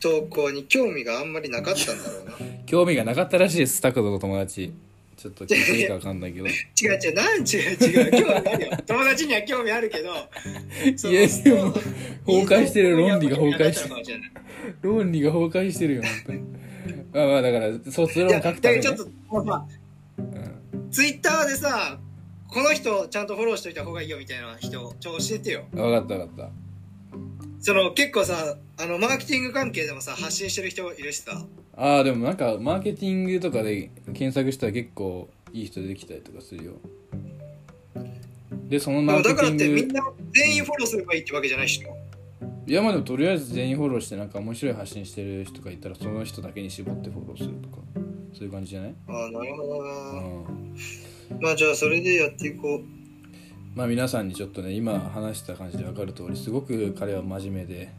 投稿に興味があんまりなかったんだろうな。興味がなかったらしいですタクトの友達ちょっと聞いていいか分かんないけど。い 違う違うなん違う違う興味あるよ。友達には興味あるけど そのやでも崩壊してる論理が崩壊してる。る論理が崩壊してるよ本当に。まあまあだから卒論書くためねからちょっとまあまあうん。ツイッターでさこの人ちゃんとフォローしといた方がいいよみたいな人ちょ教えてよ。分かった分かったその結構さあのマーケティング関係でもさ発信してる人いるしさ。ああでもなんかマーケティングとかで検索したら結構いい人出てきたりとかするよ。でそのでマーケテもだからってィングみんな全員フォローすればいいってわけじゃないしいやまあでもとりあえず全員フォローしてなんか面白い発信してる人がいたらその人だけに絞ってフォローするとかそういう感じじゃない？ああなるほどうな、ん。まあじゃあそれでやっていこうまあ皆さんにちょっとね今話した感じで分かる通りすごく彼は真面目で。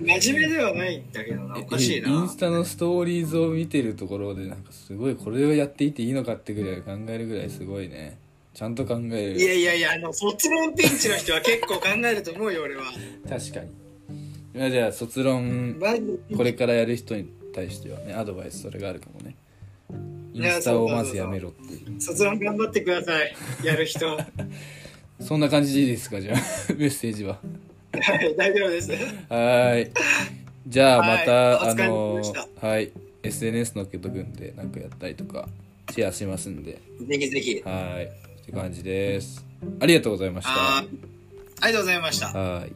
真面目ではないんだけどなおかしいな。インスタのストーリーズを見てるところでなんかすごいこれをやっていていいのかってぐらい考えるぐらいすごいね。ちゃんと考える。いやいやいやあの卒論ピンチの人は結構考えると思うよ俺は。確かに。まあじゃあ卒論これからやる人に対してはねアドバイスそれがあるかもねインスタをまずやめろっていう。卒論頑張ってください。やる人。は いそんな感じでいいですか？じゃあメッセージは。大丈夫です。はーい。じゃあまた、はいあのはい。SNS 載っけとくんでなんかやったりとかシェアしますんで。ぜひぜひ。はーい。って感じです。ありがとうございました。ありがとうございました。はーい